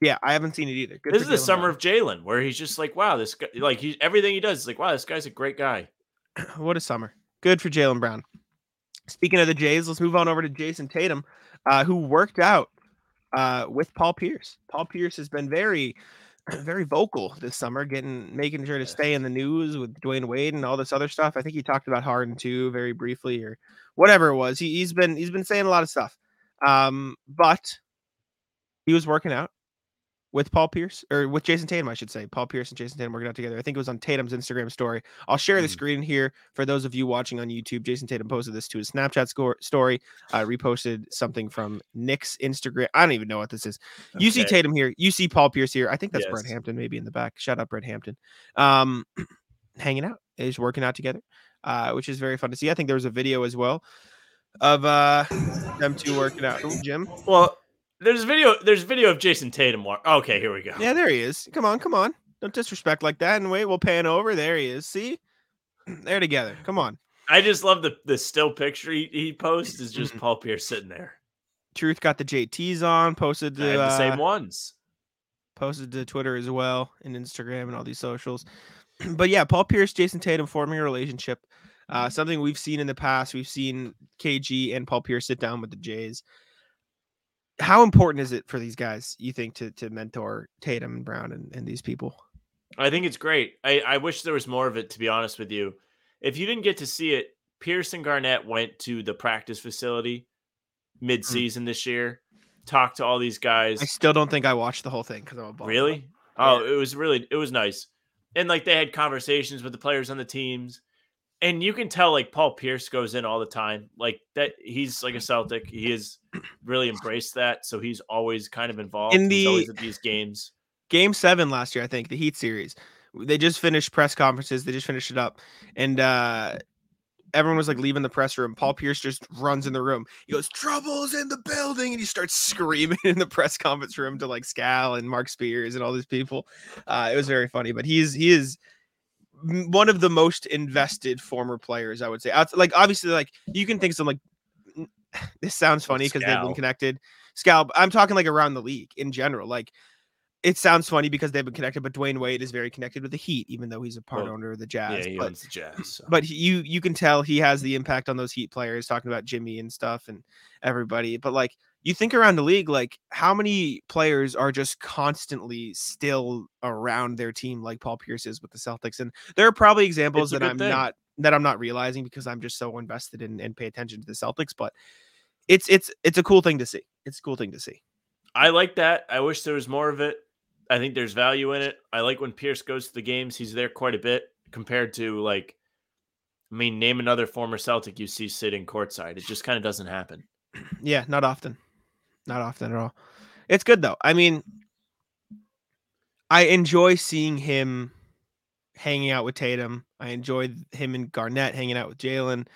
Yeah, I haven't seen it either. Good this is the Jaylen summer Brown. of Jaylen, where he's just like, wow, this guy, like he everything he does is like, wow, this guy's a great guy. what a summer. Good for Jaylen Brown. Speaking of the Jays, let's move on over to Jayson Tatum, uh, who worked out uh, with Paul Pierce. Paul Pierce has been very, very vocal this summer, getting making sure to stay in the news with Dwyane Wade and all this other stuff. I think he talked about Harden too, very briefly, or whatever it was. He, he's been he's been saying a lot of stuff. Um, but he was working out with Paul Pierce or with Jayson Tatum, I should say. Paul Pierce and Jayson Tatum working out together. I think it was on Tatum's Instagram story. I'll share the Mm. screen here for those of you watching on YouTube. Jayson Tatum posted this to his Snapchat score, story, uh, reposted something from Nick's Instagram. I don't even know what this is. You see Tatum here. You see Paul Pierce here. I think that's Brett Hampton maybe in the back. Shout out Brett Hampton. Um, hanging out, is working out together, uh, which is very fun to see. I think there was a video as well of uh, them two working out. Jim. Well, there's a video. There's a video of Jayson Tatum. War- okay, here we go. Yeah, there he is. Come on, come on. Don't disrespect like that. And wait, we'll pan over. There he is. See? They're together. Come on. I just love the the still picture he, he posts is just Paul Pierce sitting there. Truth got the JTs on, posted to the uh, same ones. posted to Twitter as well and Instagram and all these socials. but yeah, Paul Pierce, Jayson Tatum forming a relationship. Uh, something we've seen in the past. We've seen KG and Paul Pierce sit down with the Jays. How important is it for these guys, you think, to to mentor Tatum and Brown and, and these people? I think it's great. I, I wish there was more of it, to be honest with you. If you didn't get to see it, Pierce and Garnett went to the practice facility hmm. mid-season this year, talked to all these guys. I still don't think I watched the whole thing because I'm a. Really? Oh, it was really it was nice. And like they had conversations with the players on the teams. And you can tell like Paul Pierce goes in all the time. Like that he's like a Celtic. He has really embraced that. So he's always kind of involved. In he's the- at these games. game seven last year, I think, the Heat series. They just finished press conferences. They just finished it up. And uh everyone was like leaving the press room. Paul Pierce just runs in the room. He goes, "Trouble's in the building," and he starts screaming in the press conference room to like Scal and Mark Spears and all these people. Uh, it was very funny, but he's he is one of the most invested former players, I would say. Like obviously, like you can think some like this sounds funny because they've been connected. Scalp, I'm talking like around the league in general. Like it sounds funny because they've been connected, but Dwyane Wade is very connected with the Heat, even though he's a part Well, owner of the Jazz. Yeah, he but owns the Jazz. so. but he- you you can tell he has the impact on those Heat players, talking about Jimmy and stuff and everybody. But like you think around the league, like how many players are just constantly still around their team, like Paul Pierce is with the Celtics, and there are probably examples that I'm thing. not that I'm not realizing because I'm just so invested in and pay attention to the Celtics. But it's it's it's a cool thing to see. It's a cool thing to see. I like that. I wish there was more of it. I think there's value in it. I like when Pierce goes to the games. He's there quite a bit compared to like, I mean, name another former Celtic you see sitting courtside. It just kind of doesn't happen. Yeah, not often. Not often at all. It's good though. I mean, I enjoy seeing him hanging out with Tatum. I enjoyed him and Garnett hanging out with Jaylen,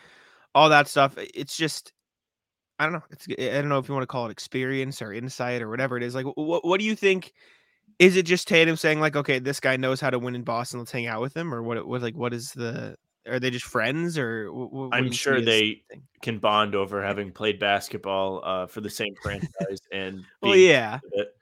all that stuff. It's just, I don't know. It's I don't know if you want to call it experience or insight or whatever it is. Like, what what do you think? Is it just Tatum saying like, okay, this guy knows how to win in Boston. Let's hang out with him, or what? What like what is the? Are they just friends, or wh- wh- what do I'm sure they thing? can bond over having played basketball uh, for the same franchise and Well, yeah, good at it.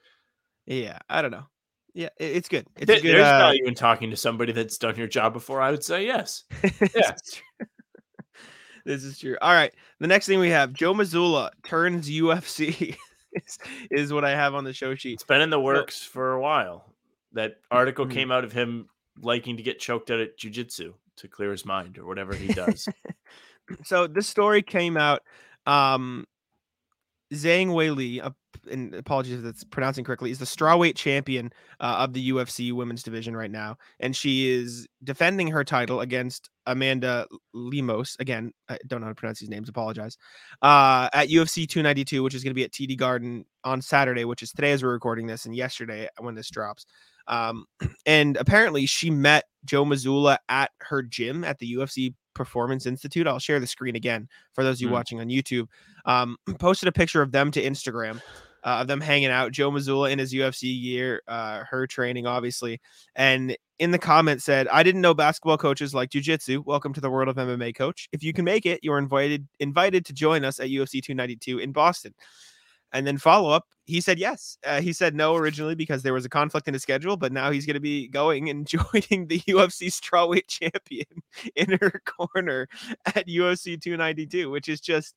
yeah. I don't know. Yeah, it's good. It's good. There's uh, value in talking to somebody that's done your job before. I would say yes. this Yeah. is true. this is true. All right. The next thing we have Joe Mazzulla turns UFC is, is what I have on the show sheet. It's been in the works for a while. That article Mhm. came out of him liking to get choked out at jujitsu to clear his mind or whatever he does. So this story came out. Um, Zhang Weili, uh, and apologies if that's pronouncing correctly, is the strawweight champion uh, of the UFC women's division right now, and she is defending her title against Amanda Lemos. Again, I don't know how to pronounce these names. Apologize. Uh, at UFC 292, which is going to be at TD Garden on Saturday, which is today as we're recording this, and yesterday when this drops. Um, and apparently she met Joe Mazzulla at her gym at the UFC Performance Institute. I'll share the screen again for those of you Hmm. watching on YouTube. Um, posted a picture of them to Instagram. Uh, of them hanging out, Joe Mazzulla in his UFC year, uh, her training, obviously, and in the comments said, "I didn't know basketball coaches like jujitsu. Welcome to the world of MMA, coach. If you can make it, you're invited invited to join us at UFC 292 in Boston." And then follow up, he said yes. Uh, he said no originally because there was a conflict in his schedule, but now he's going to be going and joining the UFC strawweight champion in her corner at UFC 292, which is just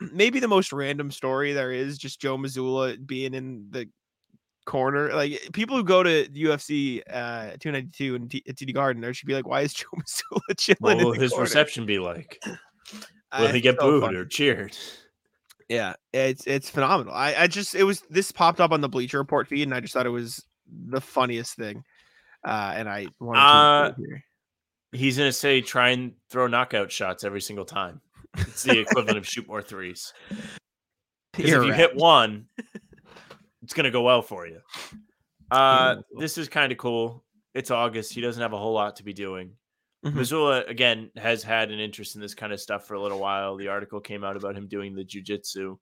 maybe the most random story there is. Just Joe Mazzulla being in the corner. Like people who go to UFC uh, 292 and T- TD Garden, there should be like, why is Joe Mazzulla chilling? what in will the his corner? reception be like? Uh, Will he get so booed funny. or cheered? Yeah, it's it's phenomenal. I I just it was this popped up on the Bleacher Report feed, and I just thought it was the funniest thing. Uh, and I wanted to Uh, here. He's gonna say try and throw knockout shots every single time. It's the equivalent of shoot more threes. If you right. hit one, it's gonna go well for you. Uh, this is kind of cool. It's August. He doesn't have a whole lot to be doing. Mhm. Mazzulla again has had an interest in this kind of stuff for a little while. The article came out about him doing the jujitsu.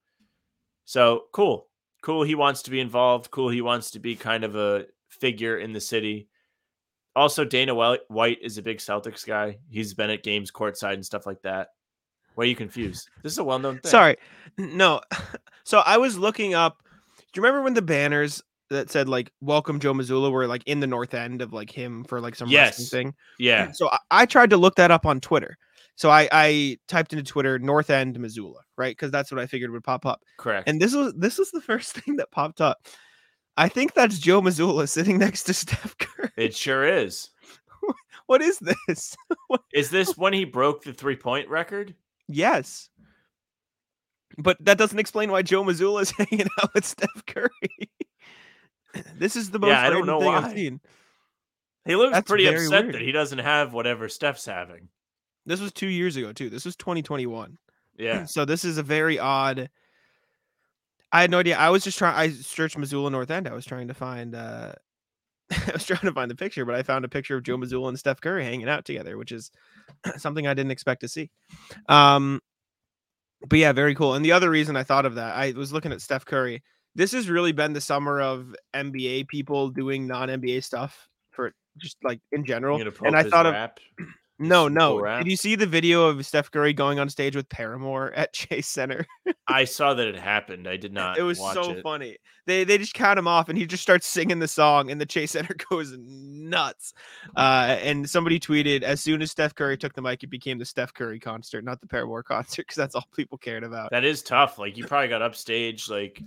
So cool, cool. He wants to be involved. Cool. He wants to be kind of a figure in the city. Also, Dana White White is a big Celtics guy. He's been at games courtside and stuff like that. Why are you confused? This is a well-known thing. Sorry, no. So I was looking up. Do you remember when the banners that said like "Welcome Joe Mazzulla" were like in the north end of like him for like some wrestling Yes. thing? Yeah. So I, I tried to look that up on Twitter. So I, I typed into Twitter North End Mazzulla, right? Because that's what I figured would pop up. Correct. And this was this was the first thing that popped up. I think that's Joe Mazzulla sitting next to Steph Curry. it sure is. What is this? Is this when he broke the three-point record? yes. But that doesn't explain why Joe Mazzulla is hanging out with Steph Curry. this is the most Yeah, I don't know thing why. I've seen. He looks That's pretty upset weird. that he doesn't have whatever Steph's having. This was two years ago too. This was 2021. Yeah. So this is a very odd. I had no idea. I was just trying. I searched Mazzulla North End. I was trying to find. uh I was trying to find the picture, but I found a picture of Joe Mazzulla and Steph Curry hanging out together, which is something I didn't expect to see. Um, but yeah, very cool. And the other reason I thought of that, I was looking at Steph Curry. This has really been the summer of NBA people doing non NBA stuff for just like in general. And I thought of no, no. rap? Did you see the video of Steph Curry going on stage with Paramore at Chase Center? I saw that it happened. I did not. it was so it. funny. They they just count him off, and he just starts singing the song, and the Chase Center goes nuts. Uh, and somebody tweeted, as soon as Steph Curry took the mic, it became the Steph Curry concert, not the Paramore concert, because that's all people cared about. That is tough. Like you probably got upstage. Like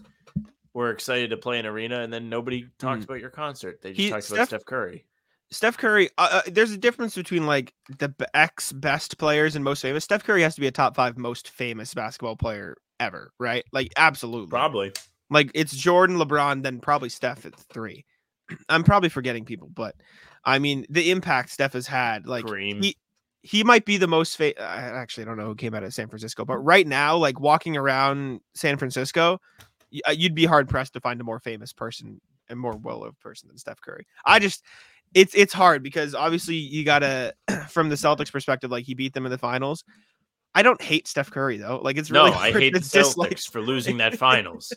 we're excited to play an arena, and then nobody talks Mm. about your concert. They just He- talked Steph- about Steph Curry. Steph Curry, uh, uh, there's a difference between like the ex best players and most famous. Steph Curry has to be a top five most famous basketball player ever, right? Like absolutely. Probably. Like it's Jordan, LeBron, then probably Steph at three. I'm probably forgetting people, but I mean the impact Steph has had. Like Kareem. he he might be the most fa- I actually don't know who came out of San Francisco, but right now, like walking around San Francisco, Uh, you'd be hard pressed to find a more famous person and more well-loved person than Steph Curry. I just it's it's hard because obviously you gotta from the Celtics perspective, like he beat them in the finals. I don't hate Steph Curry though. Like it's really no, I hate to the Celtics for losing that finals.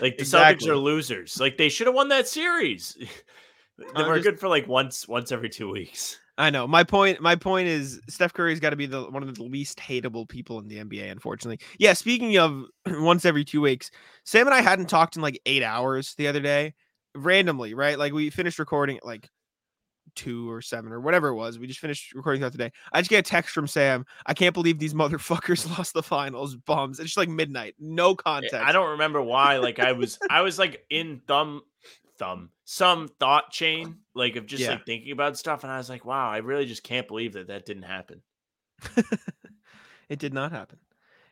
Like the Exactly. Celtics are losers. Like they should have won that series. they I'm were just- good for like once once every two weeks. I know. My point. My point is Steph Curry's got to be the one of the least hateable people in the NBA. Unfortunately, yeah. Speaking of once every two weeks, Sam and I hadn't talked in like eight hours the other day, randomly, right? Like we finished recording at like two or seven or whatever it was. We just finished recording throughout the day. I just get a text from Sam. I can't believe these motherfuckers lost the finals. Bums. It's just like midnight. No eh, context. I don't remember why. Like I was I was like in thumb thumb some thought chain like of just Yeah. like thinking about stuff and I was like, wow, I really just can't believe that that didn't happen. It did not happen.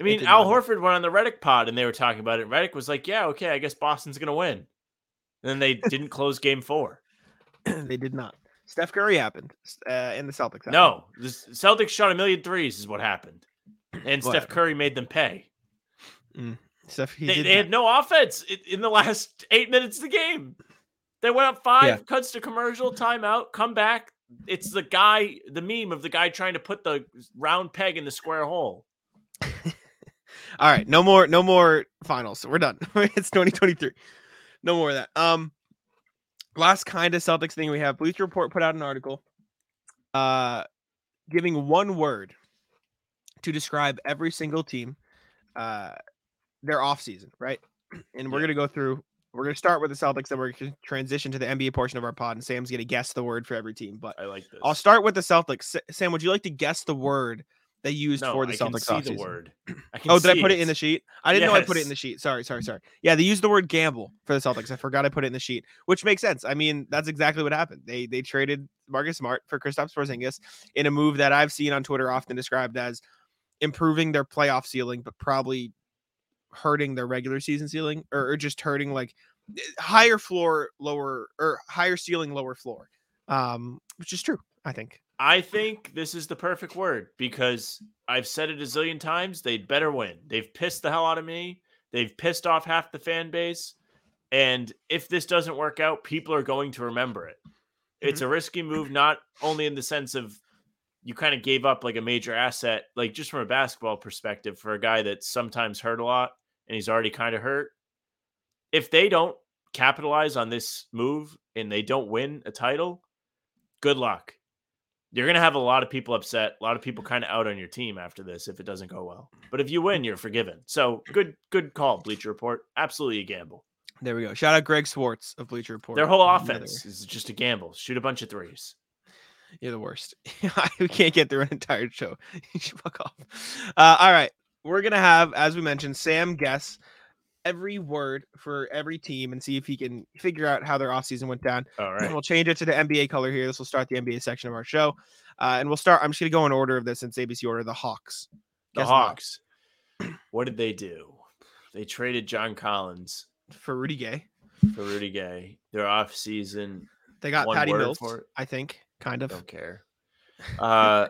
I mean, Al Horford went on the Redick pod and they were talking about it. Redick was like, "Yeah, okay, I guess Boston's gonna win." And then they didn't close Game Four. they did not. Steph Curry happened, uh, and the Celtics. happened. No, the Celtics shot a million threes, is what happened, and Steph Curry made them pay. Steph. He They, they had no offense in the last eight minutes of the game. They went up five, Yeah. cuts to commercial, timeout, come back. It's the guy, the meme of the guy trying to put the round peg in the square hole. All right, no more, no more finals. We're done. it's 2023. No more of that. Um, last kind of Celtics thing we have. Bleacher Report put out an article, uh, giving one word to describe every single team, uh, their off season, right? And we're Yeah. gonna go through. We're gonna start with the Celtics, then we're gonna transition to the NBA portion of our pod, and Sam's gonna guess the word for every team. But I like this. I'll start with the Celtics. Sam, would you like to guess the word they used no, for the I can Celtics see offseason? the word. I can Oh, did I put it in the sheet? I didn't know I put it in the sheet. Sorry, sorry, sorry. Yeah, they used the word gamble for the Celtics. I forgot I put it in the sheet, which makes sense. I mean, that's exactly what happened. They they traded Marcus Smart for Kristaps Porzingis in a move that I've seen on Twitter often described as improving their playoff ceiling, but probably hurting their regular season ceiling, or, or just hurting like eh, higher floor, lower or higher ceiling, lower floor. Um, which is true, I think. I think this is the perfect word because I've said it a zillion times. They'd better win. They've pissed the hell out of me. They've pissed off half the fan base. And if this doesn't work out, people are going to remember it. It's a risky move, not only in the sense of you kind of gave up like a major asset, like just from a basketball perspective for a guy that's sometimes hurt a lot and he's already kind of hurt. If they don't capitalize on this move and they don't win a title, good luck you're going to have a lot of people upset, a lot of people kind of out on your team after this if it doesn't go well. But if you win, you're forgiven. So good, good call, Bleacher Report. Absolutely a gamble. There we go. Shout out Greg Swartz of Bleacher Report. Their whole Another- offense is just a gamble. Shoot a bunch of threes. You're the worst. we can't get through an entire show. You should fuck off. Uh, all right. We're going to have, as we mentioned, Sam guess every word for every team and see if he can figure out how their offseason went down. All right. And we'll change it to the NBA color here. This will start the NBA section of our show. Uh, and we'll start. I'm just going to go in order of this since ABC order. The Hawks. The Guess Hawks. What did they do? They traded John Collins for Rudy Gay. for Rudy Gay. Their offseason, They got Patty Mills. I think, kind of. don't care. Uh,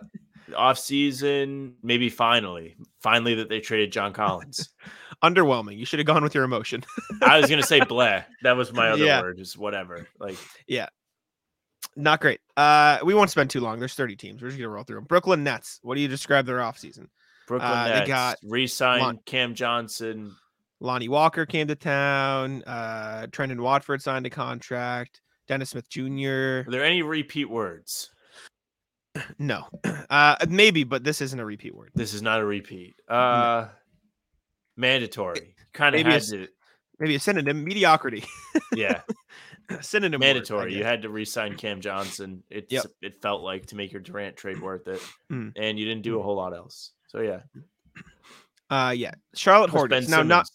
off season, maybe finally, finally that they traded John Collins. Underwhelming. You should have gone with your emotion. I was gonna say bleh. That was my other Yeah. word. Just whatever. Like yeah, Not great. Uh, we won't spend too long. There's 30 teams. We're just gonna roll through them. Brooklyn Nets. What do you describe their off season? Brooklyn Uh, they Nets got re-signed Lon- Cam Johnson. Lonnie Walker came to town. Uh, Trendon Watford signed a contract. Dennis Smith Jr. Are there any repeat words? No, uh, maybe, but this isn't a repeat word. This is not a repeat. Uh, mandatory. Kind of had it's- to. Maybe a synonym. Mediocrity. Yeah, synonym. word, mandatory. You had to re-sign Cam Johnson. It's Yep. it felt like to make your Durant trade worth it, Mm. and you didn't do a whole lot else. So yeah, Uh, yeah. Charlotte Hornets. Now, not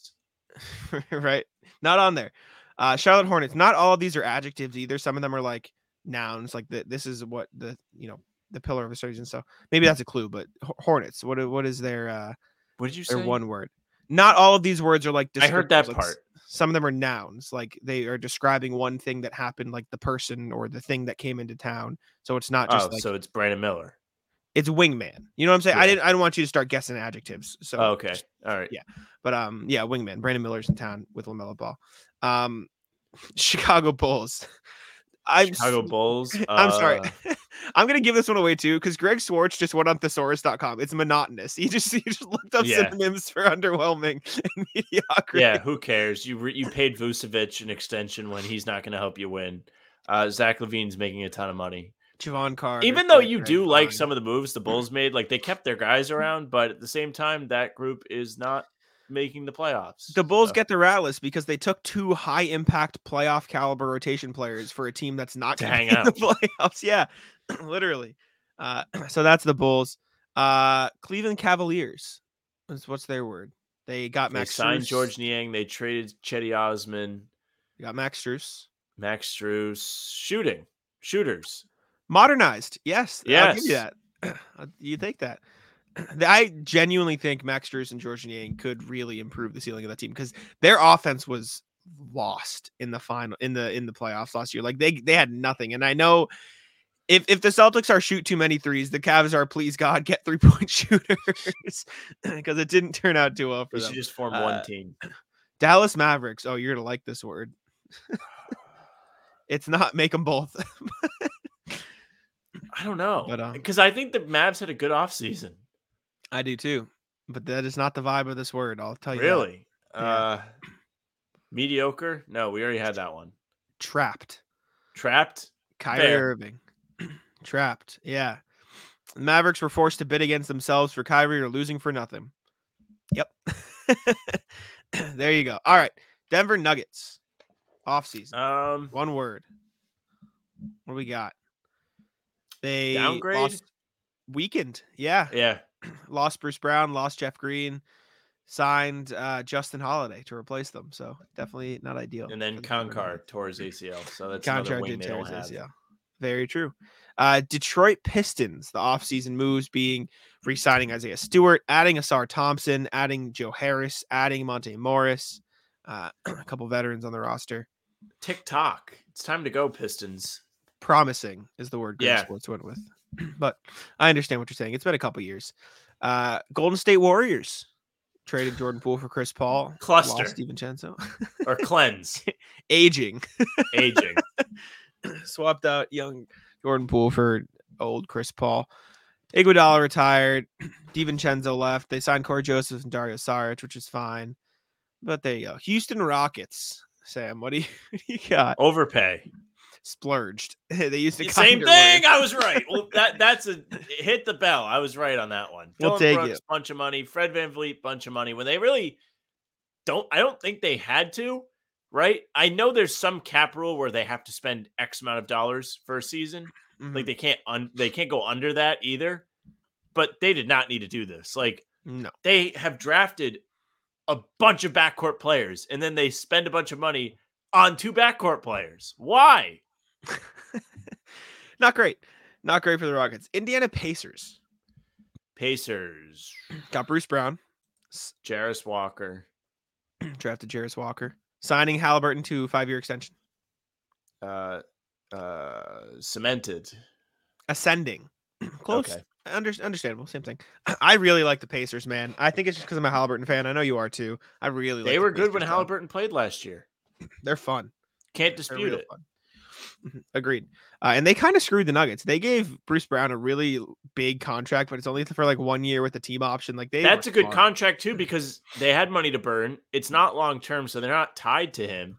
right, not on there. Uh, Charlotte Hornets. Not all of these are adjectives either. Some of them are like nouns. Like the, this is what the you know the pillar of a surgeon. So maybe that's a clue. But Hornets. What what is their uh What did you their say? one word? Not all of these words are like. I heard that like, part. Some of them are nouns. Like they are describing one thing that happened, like the person or the thing that came into town. So it's not just Oh, like so it's Brandon Miller. it's wingman. You know what I'm saying? I didn't. I don't want you to start guessing adjectives. So Oh, okay, all right. yeah. But um, yeah, wingman. Brandon Miller's in town with LaMelo Ball. Um, Chicago Bulls. I'm Chicago Bulls. I'm sorry. uh, I'm gonna give this one away too because Greg Swartz just went on thesaurus.com. It's monotonous. He just he just looked up Yeah. synonyms for underwhelming and mediocrity. Yeah, who cares? You re- you paid Vucevic an extension when he's not going to help you win. Uh, Zach LaVine's making a ton of money. Jevon Carter. Even though you do like some of the moves the Bulls made, like they kept their guys around, but at the same time, that group is not making the playoffs. the Bulls So, get the Rattlers because they took two high impact playoff caliber rotation players for a team that's not To hang in the playoffs. Yeah, literally. Uh, so that's the Bulls. Uh, Cleveland Cavaliers. What's, what's their word? They got they Max signed Strus. Georges Niang. They traded Cedi Osman, They got Max Strus. Max Strus, shooting shooters. Modernized. Yes. I'll give you Yes. that. You take that. I genuinely think Max Strus and Georges Niang could really improve the ceiling of that team because their offense was lost in the final in the in the playoffs last year. Like they they had nothing. And I know if if the Celtics are shoot too many threes, the Cavs are please God get three point shooters because it didn't turn out too well for They them. just form Uh, one team. Dallas Mavericks. Oh, you're gonna like this word. it's not make them both. I don't know but, um, because I think the Mavs had a good offseason. I do too, but that is not the vibe of this word. I'll tell you. that. Really? Yeah. Uh, mediocre? No, we already had that one. trapped. Trapped? Kyrie Fair. Irving. trapped. Yeah. The Mavericks were forced to bid against themselves for Kyrie or losing for nothing. Yep. there you go. All right. Denver Nuggets. Off season. Um, One word. What do we got? They Downgrade? lost- weakened. Yeah. yeah. Lost Bruce Brown, lost Jeff Green, signed uh, Justin Holiday to replace them. So definitely not ideal. And then for the Denver Cancar tore his ACL. So that's another contract wing did they tear his. ACL. Very true. Uh, Detroit Pistons, the offseason moves being re-signing Isaiah Stewart, adding Ausar Thompson, adding Joe Harris, adding Monte Morris, uh, a couple veterans on the roster. Tick tock. It's time to go, Pistons. Promising is the word Greg Yeah. Sports went with. but I understand what you're saying. It's been a couple years. Uh, Golden State Warriors traded Jordan Poole for Chris Paul. Cluster. Lost DiVincenzo. Or cleanse. Aging. Aging. swapped out young Jordan Poole for old Chris Paul. Iguodala retired. DiVincenzo left. They signed Cory Joseph and Dario Saric, which is fine. But there you go. Houston Rockets. Sam, what do you, what do you got? Overpay. Splurged. they used to Same thing. I was right. Well, that that's a hit the bell. I was right on that one. We'll Dillon take Brooks, it. bunch of money. Fred VanVleet, bunch of money. When they really don't, I don't think they had to. Right? I know there's some cap rule where they have to spend X amount of dollars for a season. Mm-hmm. Like they can't un- they can't go under that either. But they did not need to do this. Like no. they have drafted a bunch of backcourt players and then they spend a bunch of money on two backcourt players. Why? Not great. Not great for the Rockets. Indiana Pacers. Pacers, Got Bruce Brown. Jarace Walker, Drafted Jarace Walker. Signing Halliburton to five year extension. uh, uh, cemented. Ascending. Close. Okay. Under, understandable, same thing. I really like the Pacers, man. I think it's just because I'm a Halliburton fan. I know you are too. I really like They the were good when Pacers, though. Halliburton played last year. They're fun. Can't They're dispute real it. fun. Mhm, Agreed. Uh, and they kind of screwed the Nuggets. They gave Bruce Brown a really big contract, but it's only for like one year with the team option. Like they That's a good smart. contract too because they had money to burn. It's not long term, so they're not tied to him.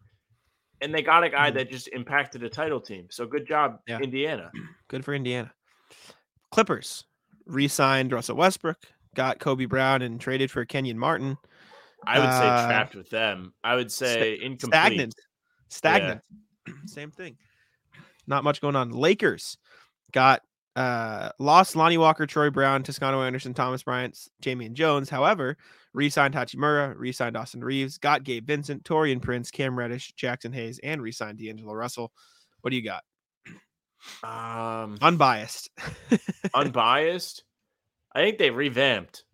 And they got a guy Mhm. that just impacted a title team. So good job, Yeah. Indiana. Good for Indiana. Clippers re-signed Russell Westbrook, got Kobe Brown, and traded for Kenyon Martin. I would say Uh, trapped with them. I would say incomplete. Stagnant. Stagnant. Same thing. Not much going on. Lakers got uh lost Lonnie Walker, Troy Brown, Toscano Anderson, Thomas Bryant, Damian Jones. However, re-signed Hachimura, re-signed Austin Reaves, got Gabe Vincent, Taurean Prince, Cam Reddish, Jaxson Hayes, and re-signed D'Angelo Russell. What do you got? Um, Unbiased. unbiased. I think they revamped.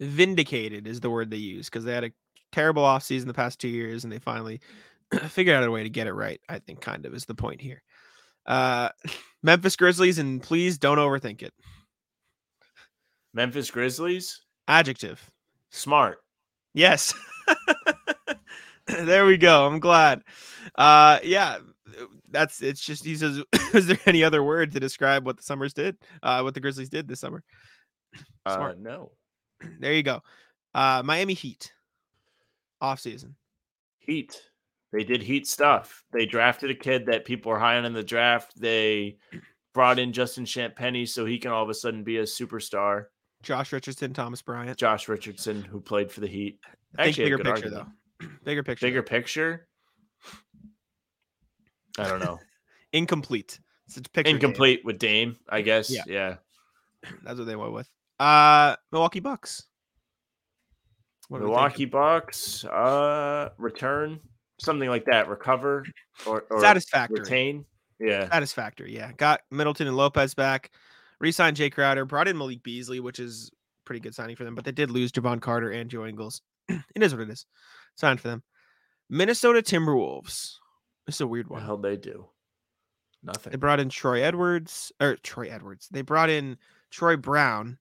Vindicated is the word they use because they had a terrible offseason the past two years and they finally figured out a way to get it right. I think kind of is the point here. Uh Memphis Grizzlies, and please don't overthink it. Memphis Grizzlies, Adjective. smart. Yes. there we go. I'm glad. Uh yeah, that's it's just he says is there any other word to describe what the Summers did? Uh what the Grizzlies did this summer? Uh, Smart. no. There you go. Uh Miami Heat. Off season. Heat. They did heat stuff. They drafted a kid that people are high on in the draft. They brought in Justin Champagnie so he can all of a sudden be a superstar. Josh Richardson, Thomas Bryant. Josh Richardson, who played for the Heat. Think Actually, bigger picture argument. though. Bigger picture. Bigger though. picture. I don't know. incomplete. It's a picture. Incomplete with Dame, I guess. Yeah. Yeah. That's what they went with. Uh Milwaukee Bucks. What do we think? Milwaukee Bucks, uh, return, something like that. Recover or, or satisfactory. retain. Yeah. Satisfactory, yeah. Got Middleton and Lopez back. Re-signed Jae Crowder. Brought in Malik Beasley, which is pretty good signing for them. But they did lose Jevon Carter and Joe Ingles. it is what it is. Signed for them. Minnesota Timberwolves. This is a weird What the one. hell they do? Nothing. They brought in Troy Edwards or Troy Edwards. They brought in Troy Brown.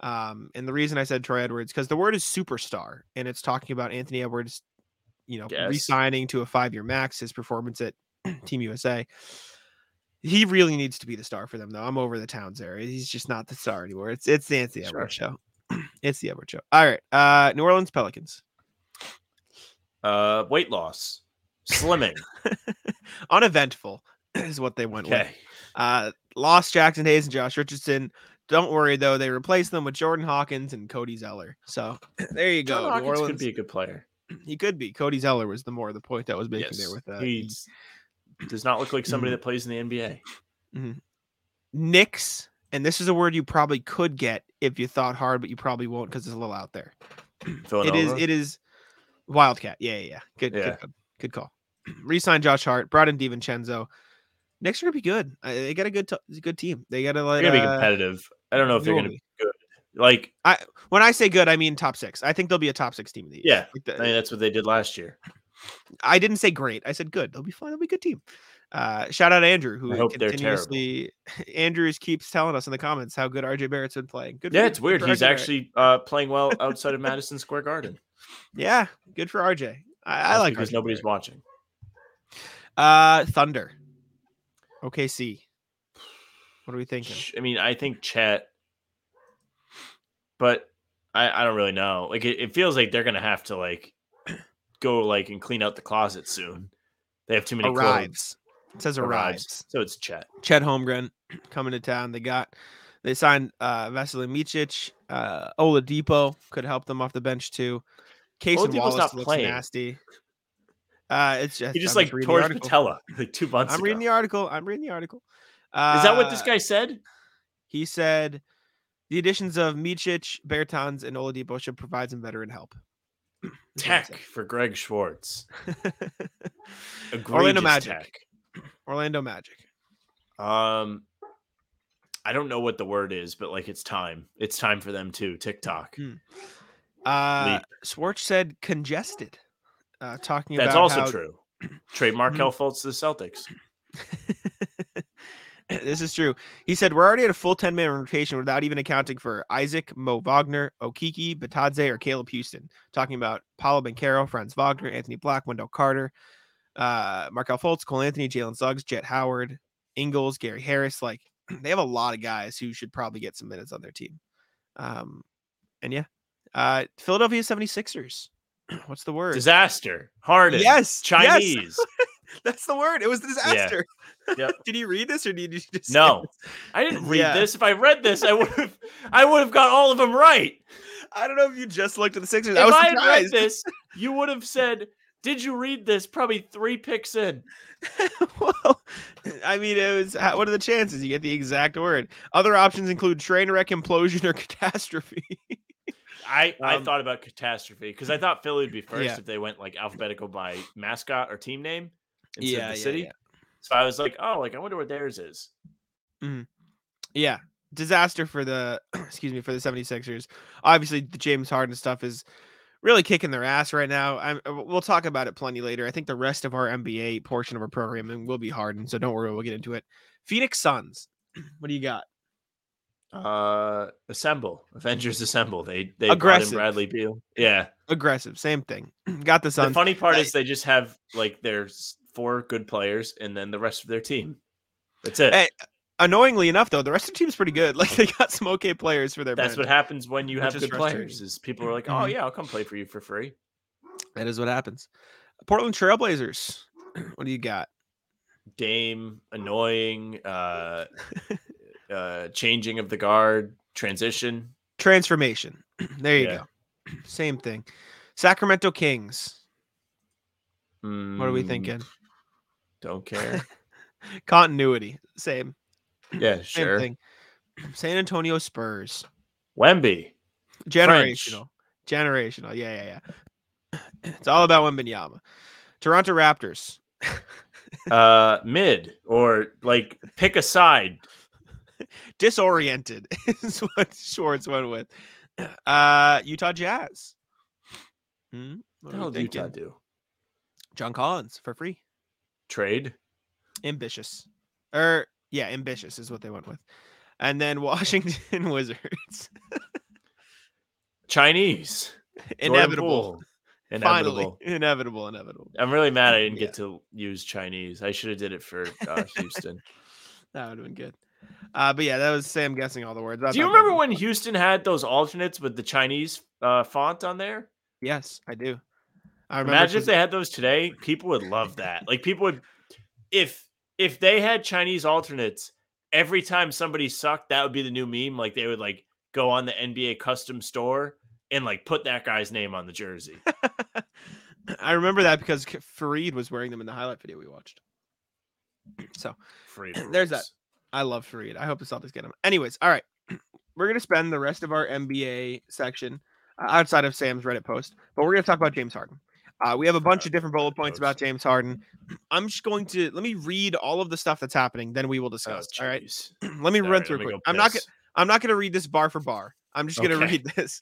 Um, and the reason I said Troy Edwards because the word is superstar, and it's talking about Anthony Edwards, you know, Yes. re-signing to a five-year max. His performance at Team USA. He really needs to be the star for them, though. I'm over the Towns area. He's just not the star anymore. It's it's the Anthony Edwards show. it's the Edwards show. All right. Uh, New Orleans Pelicans. Uh, weight loss, slimming. Uneventful is what they went with. Uh, lost Jaxson Hayes and Josh Richardson. Don't worry though, they replaced them with Jordan Hawkins and Cody Zeller. So there you go. New Hawkins Orleans. could be a good player. He could be. Cody Zeller was the more the point that was making there Yes. with uh, he does not look like somebody Mhm. that plays in the NBA. Knicks. And this is a word you probably could get if you thought hard, but you probably won't because it's a little out there. Villanova. It is. It is Wildcat. Yeah, yeah, yeah. Good, Yeah. good, good call. Resign Josh Hart. Brought in DiVincenzo. Knicks are gonna be good. They got a good, t- good team. They got to let. They're gonna be uh, competitive. I don't know if they they're gonna be. Be I When I say good, I mean top six. I think they'll be a top six team of the year. yeah, Like the- I mean, that's what they did last year. I didn't say great. I said good. They'll be fine. They'll be a good team. Uh, shout out Andrew, who I hope they're continuously Andrews keeps telling us in the comments how good RJ Barrett's been playing. Good. Yeah, it's weird. He's RJ actually uh, playing well outside of Madison Square Garden. yeah, good for RJ. I, I like because RJ nobody's Barrett. watching. Uh, Thunder. OKC. What are we thinking? I mean, I think Chet, but I, I don't really know. Like, it, it feels like they're gonna have to like go like and clean out the closet soon. They have too many clothes. It says arrives. Arrives. So it's Chet. Chet Holmgren coming to town. They got they signed uh Vasilije Micic, uh Oladipo could help them off the bench too. Case Oladipo's Wallace not looks playing. nasty. Uh it's just He just I'm like the tore patella like two months I'm ago. reading the article. I'm reading the article. Uh, Is that what this guy said? He said the additions of Micic, Bertans, and Oladipo should provide some veteran help. Is what he Tech for Greg Swartz. Orlando Magic. Tech. Orlando Magic. Um, I don't know what the word is, but like it's time. It's time for them too. TikTok. Hmm. Uh, Leap. Swartz said congested. Uh, talking That's about that's also how- true. Trade Markelle Fultz to the Celtics. this is true. He said we're already at a full 10 man rotation without even accounting for Isaac, Mo Wagner, Okeke, Bitadze, or Caleb Houstan. Talking about Paolo Banchero, Franz Wagner, Anthony Black, Wendell Carter. uh, Markelle Fultz, Cole Anthony, Jalen Suggs, Jett Howard, Ingles, Gary Harris. Like they have a lot of guys who should probably get some minutes on their team. Um, and yeah, uh, Philadelphia 76ers. What's the word? Disaster. Harden. Yes, yes. That's the word. It was disaster. Yep. did you read this or did you just No. I didn't read Yeah. this. If I read this, I would have I would have got all of them right. I don't know if you just looked at the Sixers. If I was I had read this, you would have said, Did you read this? Probably three picks in. well, I mean, it was. What are the chances you get the exact word? Other options include train wreck, implosion, or catastrophe. I, I Um, thought about catastrophe because I thought Philly would be first Yeah. if they went like alphabetical by mascot or team name instead Yeah, of the yeah, city. yeah. So I was like, oh, like I wonder what theirs is. yeah, disaster for the excuse me for the 76ers. Obviously, the James Harden stuff is really kicking their ass right now. I'm, uh, we'll talk about it plenty later. I think the rest of our NBA portion of our programming will be Harden, so don't worry, we'll get into it. Phoenix Suns. What do you got? Uh, assemble, Avengers assemble. They they Aggressive. Bradley Beal. Yeah. Aggressive, same thing. got the Suns. The funny part I- is they just have like their four good players and then the rest of their team. That's it. Hey, Annoyingly enough, though, the rest of the team's pretty good. Like they got some okay players for their. That's what happens when you which have good players. Is people are like, oh yeah, I'll come play for you for free. That is what happens. Portland Trailblazers. What do you got? Dame, annoying, uh, uh, changing of the guard, transition. Transformation. There you Yeah. go. Same thing. Sacramento Kings. What are we Mm, thinking? Don't care. Continuity. Same. yeah, Same sure. thing. San Antonio Spurs. Wemby. Generational. Generational. Yeah, yeah, yeah. It's all about Wembanyama. Toronto Raptors. Uh, mid or like pick a side. Disoriented is what Swartz went with. Uh Utah Jazz. Hmm? What What the hell we Utah do? John Collins for free. Trade. ambitious or yeah ambitious is what they went with and then washington wizards Chinese. Jordan inevitable finally Inevitable. inevitable inevitable I'm really mad I didn't Yeah. get to use Chinese. I should have did it for uh, Houston. that would have been good uh but yeah that was sam guessing all the words I Do you remember when Houston had those alternates with the Chinese uh, font on there? yes i do i remember Imagine if they had those today. People would love that. Like people would, if if they had Chinese alternates every time somebody sucked, that would be the new meme. Like they would like go on the NBA custom store and like put that guy's name on the jersey. i remember that because K- Faried was wearing them in the highlight video we watched so Free. There's that. I love Faried. I hope the Celtics get him. Anyways, all right. We're going to spend the rest of our NBA section uh, outside of Sam's Reddit post, but we're going to talk about James Harden. Uh, we have a bunch of different bullet points about James Harden. I'm just going to let me read all of the stuff that's happening, then we will Oh, discuss. all right. let me All run right, through quick. go I'm not. Gonna, I'm not going to read this bar for bar. I'm just going to Okay. read this.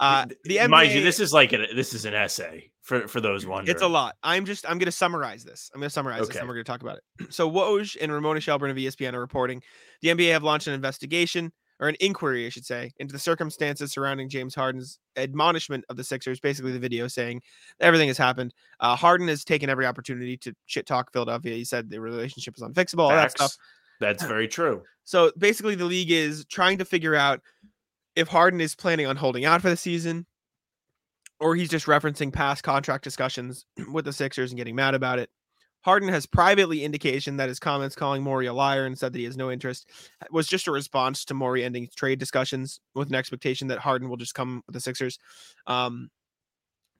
Uh, the NBA, Mind you, this is like a, this is an essay for for those wondering. It's a lot. I'm just I'm going to summarize this. I'm going to summarize this, and we're going to talk about it. So Woj and Ramona Shelburne of ESPN are reporting the NBA have launched an investigation or an inquiry, I should say, into the circumstances surrounding James Harden's admonishment of the Sixers. Basically, the video saying everything has happened. Uh, Harden has taken every opportunity to shit talk Philadelphia. He said the relationship is unfixable, all that stuff. That's very true. So basically, the league is trying to figure out if Harden is planning on holding out for the season, or he's just referencing past contract discussions with the Sixers and getting mad about it. Harden has privately indication that his comments calling Morey a liar and said that he has no interest was just a response to Morey ending trade discussions with an expectation that Harden will just come with the Sixers. Um,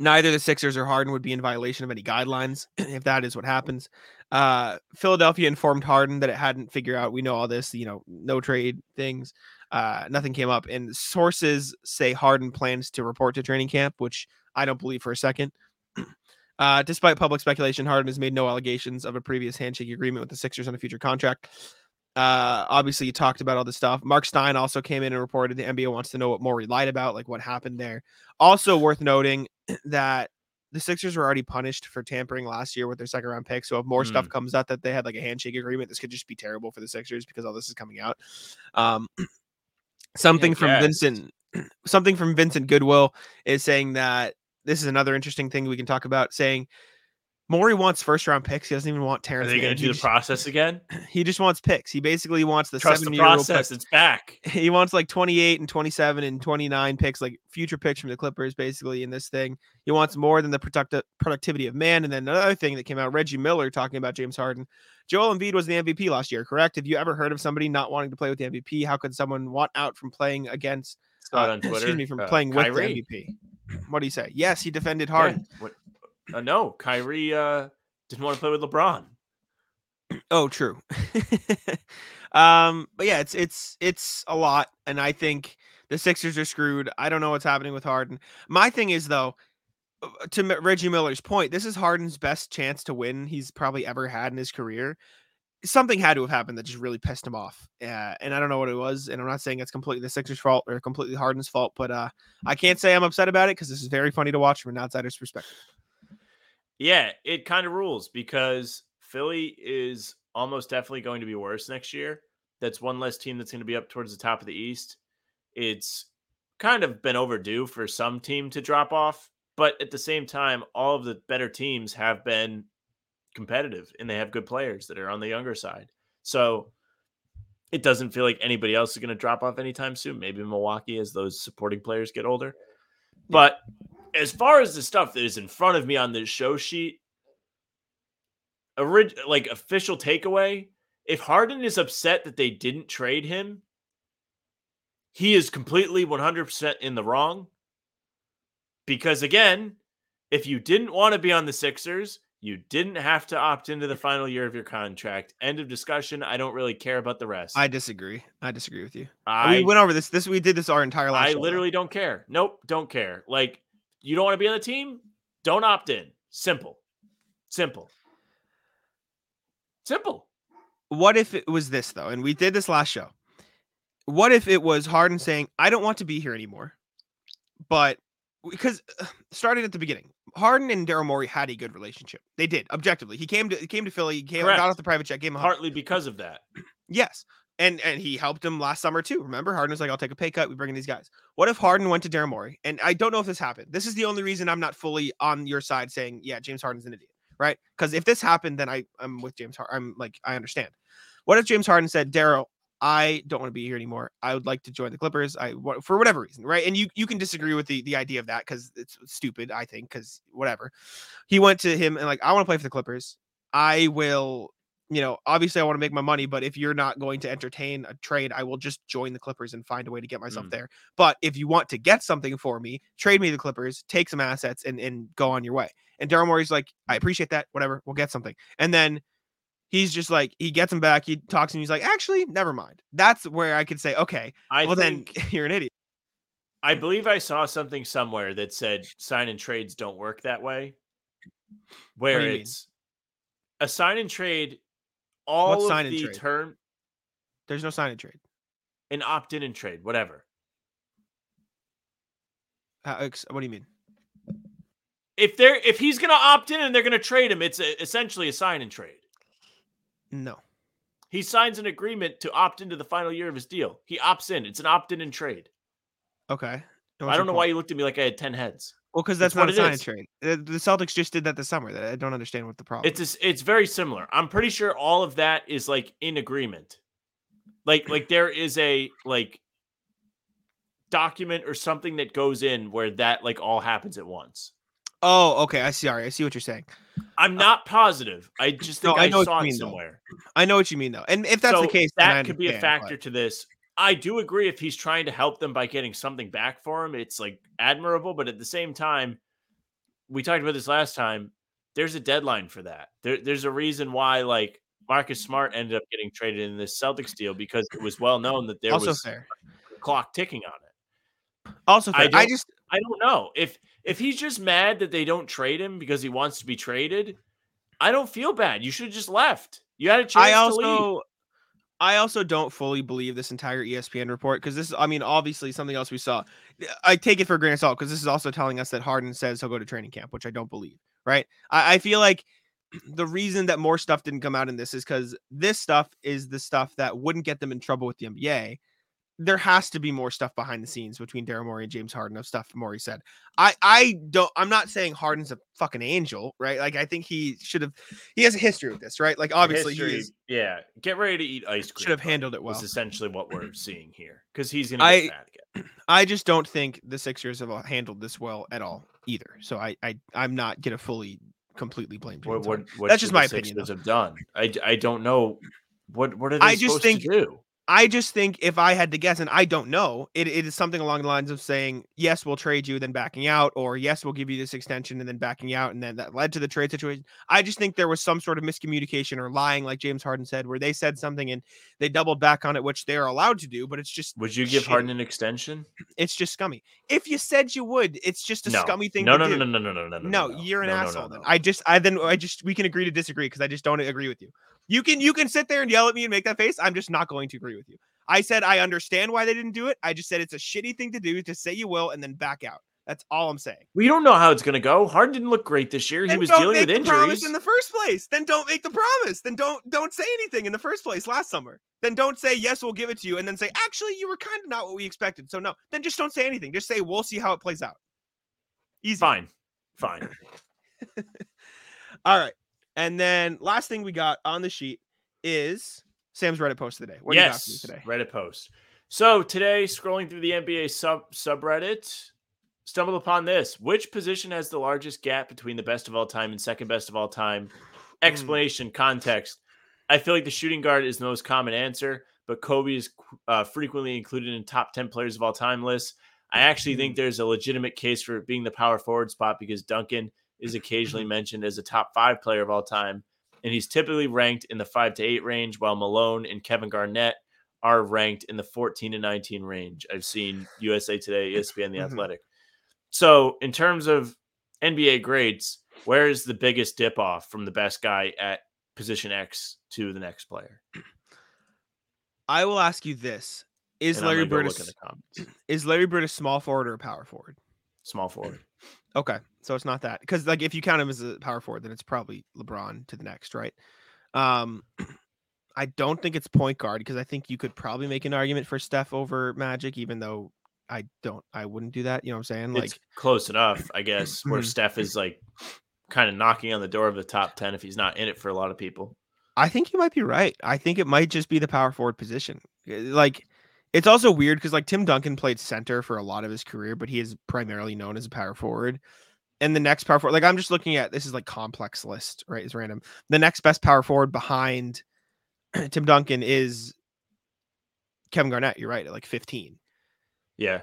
neither the Sixers or Harden would be in violation of any guidelines if that is what happens. Uh, Philadelphia informed Harden that it hadn't figured out. We know all this, you know, no trade things. Uh, nothing came up, and sources say Harden plans to report to training camp, which I don't believe for a second. Uh, despite public speculation, Harden has made no allegations of a previous handshake agreement with the Sixers on a future contract. Uh, obviously, you talked about all this stuff. Mark Stein also came in and reported the NBA wants to know what Morey lied about, like what happened there. Also worth noting that the Sixers were already punished for tampering last year with their second round pick. So if more stuff comes out that they had like a handshake agreement, this could just be terrible for the Sixers because all this is coming out. Um, something from guess. Vincent, something from Vincent Goodwill is saying that this is another interesting thing we can talk about. Saying Morey wants first round picks. He doesn't even want Terrence. Are they going to do the just- process again? He just wants picks. He basically wants the Trust the seven old process. It's back. he wants like 28 and 27 and 29 picks, like future picks from the Clippers, basically in this thing. He wants more than the producti- productivity of man. And then another thing that came out, Reggie Miller talking about James Harden. Joel Embiid was the MVP last year, correct? Have you ever heard of somebody not wanting to play with the MVP? How could someone want out from playing against? Uh, on Twitter. Excuse me, from uh, playing with the MVP. What do you say? Yes, he defended Yeah, Harden. what- uh, no, Kyrie uh, didn't want to play with LeBron. Oh, true. um, but yeah, it's it's it's a lot, and I think the Sixers are screwed. I don't know what's happening with Harden. My thing is though, uh, to Reggie Miller's point, this is Harden's best chance to win he's probably ever had in his career. Something had to have happened that just really pissed him off, uh, and I don't know what it was. And I'm not saying it's completely the Sixers' fault or completely Harden's fault, but uh, I can't say I'm upset about it because this is very funny to watch from an outsider's perspective. Yeah, it kind of rules because Philly is almost definitely going to be worse next year. That's one less team that's going to be up towards the top of the East. It's kind of been overdue for some team to drop off, but at the same time, all of the better teams have been competitive and they have good players that are on the younger side. So it doesn't feel like anybody else is going to drop off anytime soon. Maybe Milwaukee as those supporting players get older. But as far as the stuff that is in front of me on this show sheet, orig- like official takeaway, if Harden is upset that they didn't trade him, he is completely 100% in the wrong. Because again, if you didn't want to be on the Sixers, you didn't have to opt into the final year of your contract. End of discussion. I don't really care about the rest. I disagree. I disagree with you. I we went over this. This we did this our entire life. I literally don't care. Nope, don't care. Like, you don't want to be on the team? Don't opt in. Simple. Simple. Simple. what if it was this though and we did this last show what if it was harden saying i don't want to be here anymore but because starting at the beginning harden and daryl morey had a good relationship. They did objectively. He came to he came to philly he came Correct. got off the private jet gave him. Partly because of that. yes and and he helped him last summer too remember? Harden was like i'll take a pay cut we bring in these guys. What if harden went to daryl morey? And i don't know if this happened. This is the only reason i'm not fully on your side saying yeah james harden's an idiot right? Because if this happened then i i'm with james harden i'm like i understand. What if James Harden said, Daryl, I don't want to be here anymore. I would like to join the Clippers. I for whatever reason, right? And you you can disagree with the the idea of that because it's stupid. I think because whatever. He went to him and like, I want to play for the Clippers. I will. You know, obviously, I want to make my money, but if you're not going to entertain a trade, I will just join the Clippers and find a way to get myself Mm. there. But if you want to get something for me, trade me the Clippers, take some assets, and and go on your way. And Daryl Morey's like, I appreciate that. Whatever, we'll get something. And then he's just like he gets him back. He talks and he's like, actually, never mind. That's where I could say, okay, I well then you're an idiot. I believe I saw something somewhere that said sign and trades don't work that way. Where you mean? it's a sign and trade, all What's of sign and the trade? term There's no sign and trade. an opt in and trade, whatever. Uh, what do you mean? If they're if he's gonna opt in and they're gonna trade him, it's a, essentially a sign and trade. No. He signs an agreement to opt into the final year of his deal. He opts in. It's an opt in and trade. Okay. I don't know why you looked at me like I had 10 heads. Well, because that's what not a sign and trade. The Celtics just did that this summer. That I don't understand what the problem. It's a, it's very similar. I'm pretty sure all of that is like in agreement. Like like there is a like document or something that goes in where that like all happens at once. Oh, okay. I see. All right. I see what you're saying. I'm uh, not positive. I just No, I I, know saw you it mean, though. somewhere. I know what you mean, though. And if that's so the case, that could be a factor but- to this. I do agree if he's trying to help them by getting something back for him, it's like admirable. But at the same time, we talked about this last time. There's a deadline for that. There, there's a reason why like Marcus Smart ended up getting traded in this Celtics deal because it was well known that there also was fair. a clock ticking on it. Also I fair. I, don't- just I don't know if if he's just mad that they don't trade him because he wants to be traded. I don't feel bad. You should have just left. You had a chance I to leave. also I also don't fully believe this entire ESPN report because this is I mean obviously something else we saw. I take it for a grain of salt because this is also telling us that Harden says he'll go to training camp, which I don't believe. Right? I, I feel like the reason that more stuff didn't come out in this is because this stuff is the stuff that wouldn't get them in trouble with the NBA. There has to be more stuff behind the scenes between Daryl Morey and James Harden of stuff Morey said. I I don't I'm not saying Harden's a fucking angel, right? Like I think he should have he has a history with this, right? Like obviously History- is, yeah, get ready to eat ice cream. should have handled it well. Was essentially what we're seeing here because he's gonna I- get fat again. I just don't think the Sixers have uh, handled this well at all either. So I I I'm not gonna fully completely blame James what, Harden. what That's just my opinion, Sixers have done. I, I don't know. What what are they I just think- to do? I just think if I had to guess, and I don't know, it, it is something along the lines of saying, yes, we'll trade you, then backing out, or yes, we'll give you this extension and then backing out. And then that led to the trade situation. I just think there was some sort of miscommunication or lying, like James Harden said, where they said something and they doubled back on it, which they're allowed to do, but it's just Would you give. Harden an extension? it's just scummy. If you said you would, it's just a no. scummy thing no, to no, do. no, no, no, no, no, no, No, no, you're an asshole. then. I just, I then, I just, we can agree to disagree because I just don't agree with you. You can, you can sit there and yell at me and make that face. I'm just not going to agree with you. I said I understand why they didn't do it. I just said it's a shitty thing to do to say you will and then back out. That's all I'm saying. We don't know how it's gonna go. Harden didn't look great this year. He was dealing with the promise in the first place. Then don't make the promise. Then don't don't say anything in the first place last summer. Then don't say yes, we'll give it to you, and then say actually you were kind of not what we expected. So no, then just don't say anything. Just say we'll see how it plays out. Easy. Fine, fine. All right. And then last thing we got on the sheet is Sam's Reddit post of the day. What do you got for me yes, today? Reddit post. So today, scrolling through the NBA sub subreddit, stumbled upon this: Which position has the largest gap between the best of all time and second best of all time? Explanation, context. I feel like the shooting guard is the most common answer, but Kobe is uh, frequently included in top ten players of all time lists. I actually think there's a legitimate case for it being the power forward spot because Duncan is occasionally mentioned as a top five player of all time, and he's typically ranked in the five to eight range, while Malone and Kevin Garnett are ranked in the 14 to 19 range. I've seen USA Today, ESPN, The Mhm. Athletic. So, in terms of NBA grades, where is the biggest dip off from the best guy at position X to the next player? I will ask you this: Is And Larry Bird a, look in s- the comments. is Larry Bird a small forward or a power forward? Small forward. Okay, so it's not that because like if you count him as a power forward, then it's probably LeBron to the next, right? Um, I don't think it's point guard because I think you could probably make an argument for Steph over Magic, even though I don't, I wouldn't do that. You know what I'm saying? Like, it's close enough, I guess, where Mhm. Steph is like kind of knocking on the door of the top 10 if he's not in it for a lot of people. I think you might be right. I think it might just be the power forward position. Uh, Like, it's also weird because like Tim Duncan played center for a lot of his career, but he is primarily known as a power forward. And the next power forward, like I'm just looking at this is like complex list, right? It's random. The next best power forward behind Tim Duncan is Kevin Garnett. You're right, at like 15. Yeah.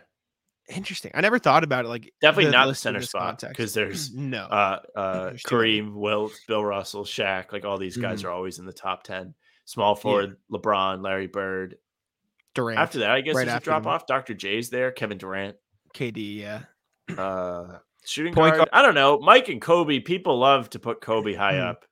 Interesting. I never thought about it. Like Definitely not the center spot because there's no. uh, uh, There's. Kareem, Wilt, Bill Russell, Shaq. Like all these guys Mhm. are always in the top 10. Small forward, LeBron, Larry Bird. Durant, After that, I guess right there's a drop off. Dr. J's there, Kevin Durant. KD, yeah. Uh, shooting Point guard. I don't know. Mike and Kobe, people love to put Kobe high Hmm. up.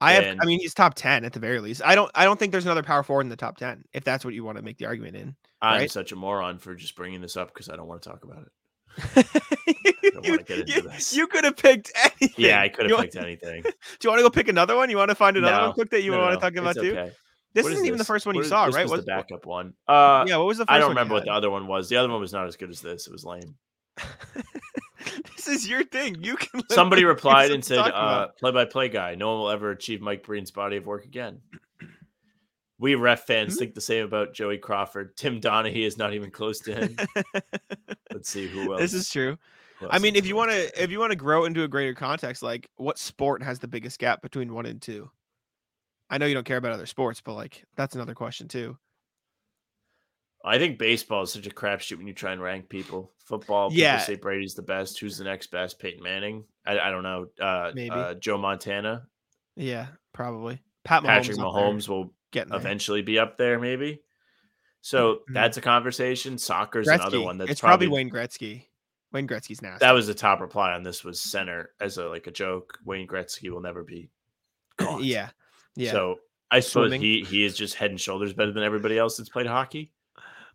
I have. And- I mean, he's top ten at the very least. I don't. I don't think there's another power forward in the top ten. If that's what you want to make the argument in. I'm Right. such a moron for just bringing this up because I don't want to talk about it. you, wanna get into you- you could have picked anything. Yeah, I could have want- picked anything. Do you want to go pick another one? You want to find another No. one quick that you No, want no, to talk about too? okay. This What isn't is even the first one you What is- saw, this right? Was What's- the backup one? Uh, yeah. What was the first I don't one remember what the other one was. The other one was not as good as this. It was lame. this is your thing. You can. Somebody replied and said, uh, "Play-by-play guy. No one will ever achieve Mike Breen's body of work again." We ref fans Hmm? think the same about Joey Crawford. Tim Donaghy is not even close to him. Let's see who else. this is true. I mean, if you want to, if you want to grow into a greater context, like what sport has the biggest gap between one and two? I know you don't care about other sports, but like that's another question too. I think baseball is such a crapshoot when you try and rank people. Football, people Yeah. say Brady's the best. Who's the next best? Peyton Manning. I, I don't know. Uh, Maybe. uh, Joe Montana. Yeah, probably. Pat Mahomes, Patrick Mahomes will there. eventually be up there, maybe. So Mhm. that's a conversation. Soccer's another one that's it's probably, probably, Wayne Gretzky. Wayne Gretzky's nasty. that was the top reply on this was center as a like a joke. Wayne Gretzky will never be caught. yeah, yeah. So I suppose Swimming. he he is just head and shoulders better than everybody else that's played hockey.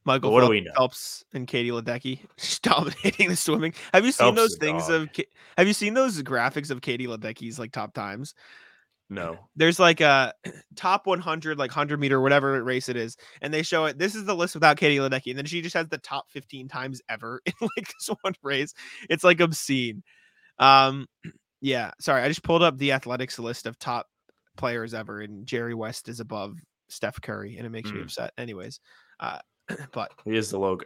Michael what do Phelps, we know? Phelps and Katie Ledecky dominating the swimming. Have you seen Phelps those things dog. of? Have you seen those graphics of Katie Ledecky's like top times? No. There's like a top 100, like 100 meter, whatever race it is, and they show it. This is the list without Katie Ledecky, and then she just has the top 15 times ever in like this one race. It's like obscene. Um, yeah. Sorry, I just pulled up the athletics list of top players ever, and Jerry West is above Steph Curry, and it makes me Mm. upset. Anyways, uh, but He is the logo.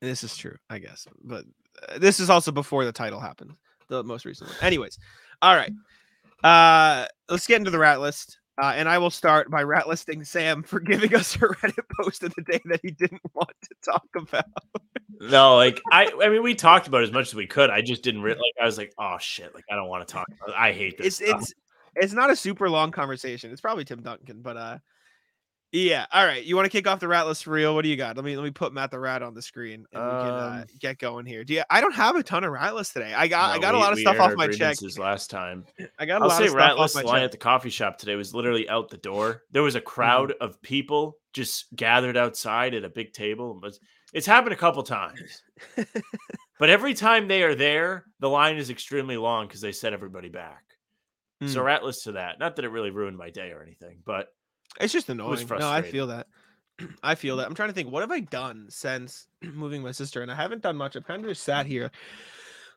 this is true, I guess. But uh, this is also before the title happened, the most recent one. Anyways, all right. Uh, let's get into the rat list. Uh, and I will start by rat listing Sam for giving us a Reddit post of the day that he didn't want to talk about. No, like I I mean we talked about as much as we could. I just didn't really like I was like, oh shit, like I don't want to talk about it. I hate this. It's stuff." it's it's not a super long conversation. It's probably Tim Duncan, but uh, yeah. All right, you want to kick off the rat list for real? What do you got? Let me let me put Matt the rat on the screen and we can uh, Um, get going here. Do you? I don't have a ton of rat lists today. I got I No, got a lot of stuff off my check. last time. I got a I'll lot say of Ratless my line check. at the coffee shop today was literally out the door. There was a crowd Mm-hmm. of people just gathered outside at a big table. Was- It's happened a couple times. but every time they are there, the line is extremely long because they set everybody back. So Mm. rat list to that. Not that it really ruined my day or anything, but It's just annoying. no, I feel that. I feel that. I'm trying to think. What have I done since moving my sister? And I haven't done much. I've kind of just sat here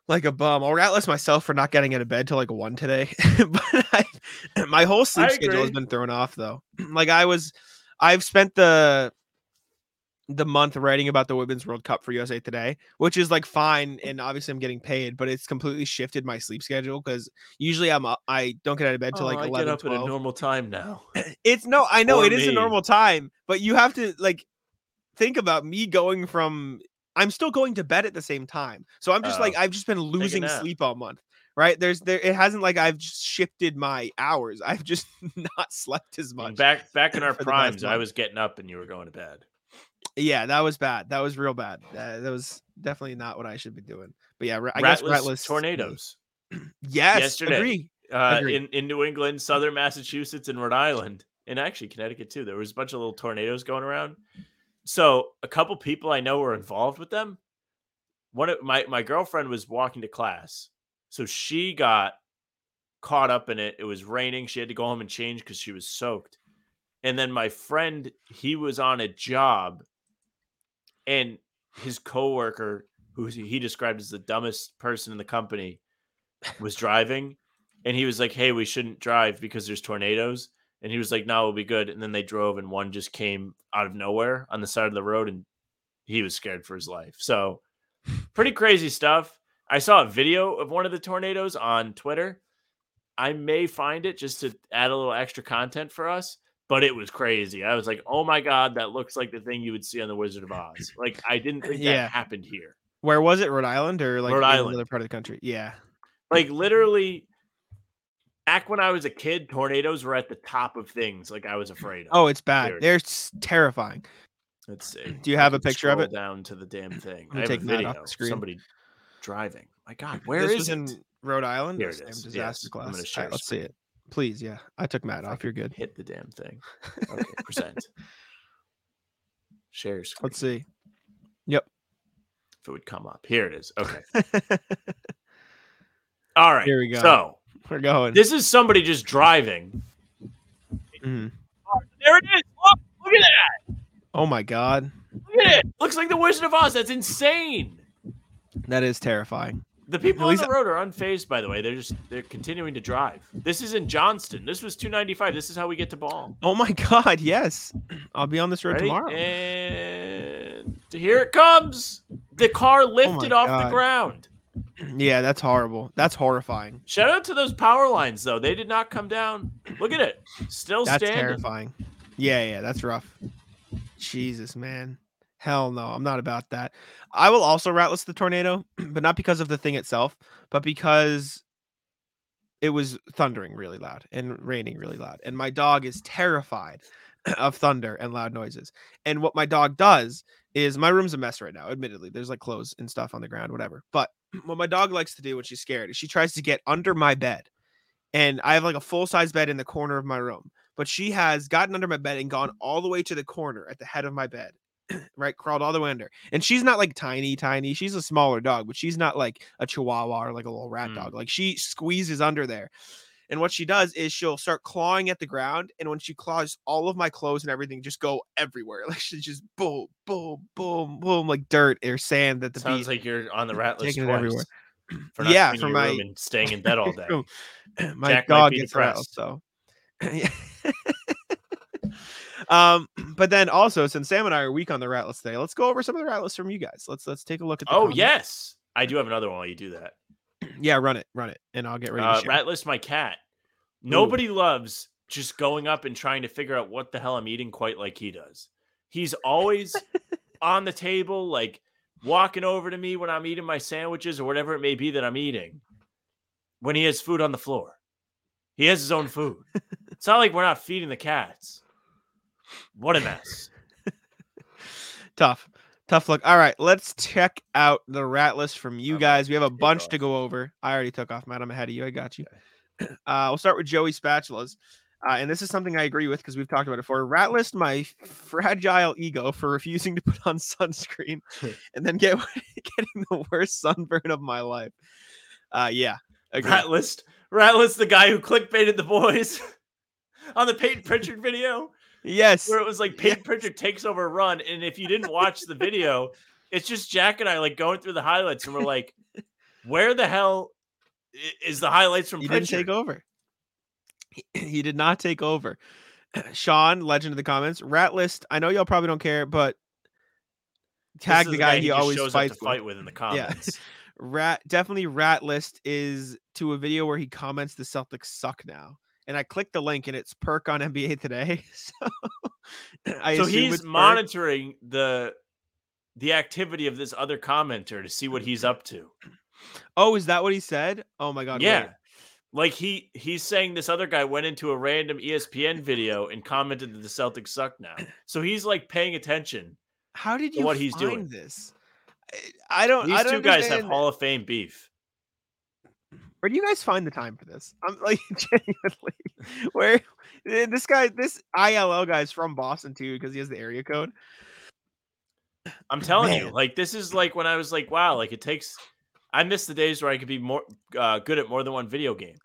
like a bum. I'll ratless myself for not getting out of bed till like one today. but I, my whole sleep schedule has been thrown off though. like I was, I've spent the the month writing about the women's World Cup for USA Today, which is like fine, and obviously I'm getting paid, but it's completely shifted my sleep schedule because usually I'm up, I don't get out of bed till Oh, like I 11, get up 12. at a normal time now. It's no, I know For it is a normal time, but you have to like think about me going from I'm still going to bed at the same time. So I'm just like Oh. I've just been losing sleep all month. Right? There's there it hasn't like I've just shifted my hours. I've just not slept as much. Back back in our primes, I was getting up and you were going to bed. Yeah, that was bad. That was real bad. Uh, that was definitely not what I should be doing. But yeah, I guess Ratless rat list tornadoes. Yes, yesterday. agree. uh, Agreed. in in New England, Southern Massachusetts, and Rhode Island, and actually Connecticut too. There was a bunch of little tornadoes going around. So a couple people I know were involved with them. One of my my girlfriend was walking to class, so she got caught up in it. It was raining. She had to go home and change because she was soaked. And then my friend, he was on a job, and his coworker, who he described as the dumbest person in the company, was driving and he was like, "Hey, we shouldn't drive because there's tornadoes." And he was like, "No, we'll be good." And then they drove, and one just came out of nowhere on the side of the road, and he was scared for his life. So, pretty crazy stuff. I saw a video of one of the tornadoes on Twitter. I may find it just to add a little extra content for us, but it was crazy. I was like, "Oh my god, that looks like the thing you would see on the Wizard of Oz." Like, I didn't think Yeah. that happened here. Where was it? Rhode Island or like Rhode Island. another part of the country? Yeah. like literally back when I was a kid, tornadoes were at the top of things like I was afraid of. Oh, it's bad. They're terrifying. let's see. Do you have a picture of it? Down to the damn thing. me I have take a off video. screen. Somebody driving. My God, where this is it? in Rhode Island. Here it is. Disaster Yes, I'm gonna All right, share let's see it. Please, yeah. I took Matt If off. You're good. Hit the damn thing. Okay, present. Share screen. Let's see. Yep. If it would come up. Here it is. Okay. All right. Here we go. So We're going. this is somebody just driving. Mhm. There it is. Look, look at that. Oh my god, Look at it. Looks like the Wizard of Oz. That's insane. that is terrifying. The people on the road are unfazed, by the way. They're just they're continuing to drive. This is in Johnston. This was 295. This is how we get to Ball. Oh my god, yes. I'll be on this road Ready? tomorrow. And here it comes. The car oh lifted off the Oh ground. Yeah, that's horrible. That's horrifying. Shout out to those power lines though. They did not come down. Look at it. Still That's standing. terrifying. Yeah, yeah, that's rough. Jesus, man. Hell no, I'm not about that. I will also rat list the tornado, but not because of the thing itself, but because it was thundering really loud and raining really loud. And my dog is terrified of thunder and loud noises. And what my dog does is my room's a mess right now, admittedly. There's like clothes and stuff on the ground, whatever. But what my dog likes to do when she's scared is she tries to get under my bed. And I have like a full size bed in the corner of my room but she has gotten under my bed and gone all the way to the corner at the head of my bed right crawled all the way under and she's not like tiny tiny she's a smaller dog but she's not like a chihuahua or like a little rat Mm. dog like she squeezes under there And what she does is she'll start clawing at the ground, and when she claws, all of my clothes and everything just go everywhere. Like she just boom, boom, boom, boom, like dirt or sand that the Sounds like you're on the rat list taking everywhere. For not Yeah, for my- room and staying in bed all day. my Jack dog gets rattled, so Yeah. um but then also since sam and i are weak on the rat list today let's go over some of the rat lists from you guys let's let's take a look at the Oh comments. yes, I do have another one while you do that. yeah run it run it and i'll get ready to Uh, rat list my cat. Nobody loves just going up and trying to figure out what the hell I'm eating quite like he does. He's always on the table, like walking over to me when I'm eating my sandwiches or whatever it may be that I'm eating. When he has food on the floor, he has his own food. it's not like we're not feeding the cats. What a mess. tough. Tough look. All right let's check out the rat list from you I'm guys. We have a bunch to go over. I already took off matt. I'm ahead of you. I got you. Uh we'll start with joey spatulas. Uh, and this is something I agree with because we've talked about it before. Rat list my fragile ego for refusing to put on sunscreen and then get getting the worst sunburn of my life. Uh, yeah, agree. Rat list, rat list, the guy who clickbaited the boys on the Payton Pritchard video. Yes, where it was like Payton Yes. Pritchard takes over a run, and if you didn't watch the video, it's just Jack and I like going through the highlights, and we're like, "Where the hell is the highlights from he didn't take over. He, he did not take over. Sean, legend of the comments, rat list. I know y'all probably don't care, but tag is the guy, who he always fights with. fight with in the comments. Yeah. rat definitely rat list is to a video where he comments the Celtics suck now. And I clicked the link and it's perk on NBA today. So, I so he's Perk. monitoring the the activity of this other commenter to see what he's up to. Oh, is that what he said? Oh my god. yeah. wait. Like he he's saying this other guy went into a random ESPN video and commented that the Celtics suck now. So he's like paying attention. How did to you what he's find doing. this? I- don't. These I don't two guys have Hall of Fame beef. Where do you guys find the time for this? I'm like genuinely. Where eh, this guy, this ILL guy is from Boston too because he has the area code. I'm telling you, like this is like when I was like, wow, like it takes. I miss the days where I could be more uh, good at more than one video game.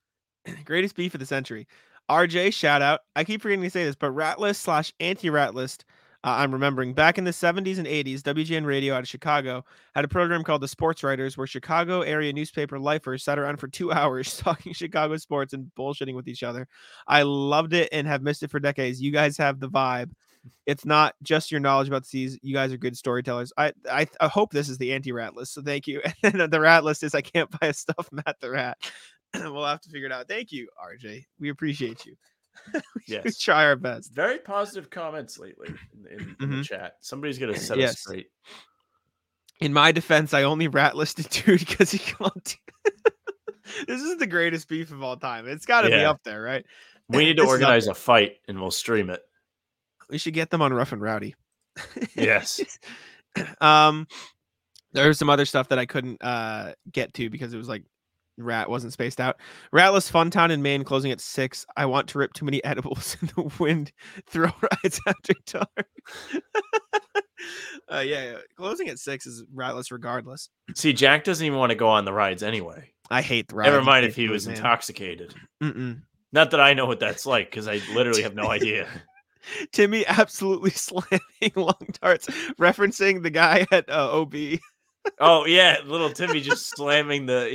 Greatest beef of the century. RJ, shout out. I keep forgetting to say this, but Ratlist slash anti rat list. Uh, I'm remembering back in the 70s and 80s, WGN Radio out of Chicago had a program called The Sports Writers, where Chicago area newspaper lifers sat around for two hours talking Chicago sports and bullshitting with each other. I loved it and have missed it for decades. You guys have the vibe. It's not just your knowledge about the C's. You guys are good storytellers. I I, I hope this is the anti rat list. So thank you. And then the rat list is I can't buy a stuff Matt the rat. we'll have to figure it out. Thank you, RJ. We appreciate you. we Yes. try our best. Very positive comments lately in, in, in the chat. Somebody's gonna set Yes. us straight. In my defense, I only rat listed dude because he clumped. this is the greatest beef of all time. It's got to be up there, right? We need to This is up organize a fight and we'll stream it. We should get them on Rough and Rowdy. Yes. um, there's some other stuff that I couldn't uh get to because it was like rat wasn't spaced out. Ratless Fun Town in Maine closing at six. I want to rip too many edibles in the wind. Throw rides after dark. uh, yeah, yeah, closing at six is rat list regardless. See, Jack doesn't even want to go on the rides anyway. I hate the rides. Never mind if he was man. intoxicated. Mm-mm. Not that I know what that's like because I literally have no idea. Timmy absolutely slamming long darts, referencing the guy at uh, OB. Oh yeah, little Timmy just slamming the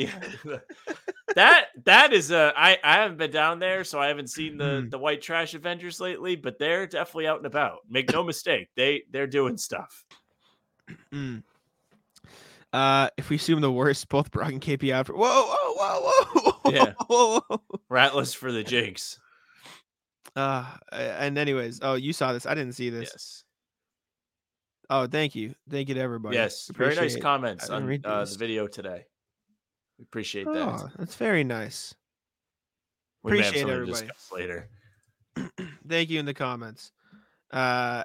yeah. that that is a I I haven't been down there, so I haven't seen the Mm. the white trash Avengers lately, but they're definitely out and about. Make no mistake, they they're doing stuff. Mm. Uh, if we assume the worst, both Brock and KP out. For, whoa, whoa, whoa, whoa, Yeah. whoa, whoa. Ratless for the jinx. Uh, and anyways, oh, you saw this. I didn't see this. Yes, Oh, thank you, thank you to everybody. yes, very nice it. comments on uh, the video today. We appreciate that. Oh, that's very nice. we appreciate everybody. later. Thank you in the comments. Uh,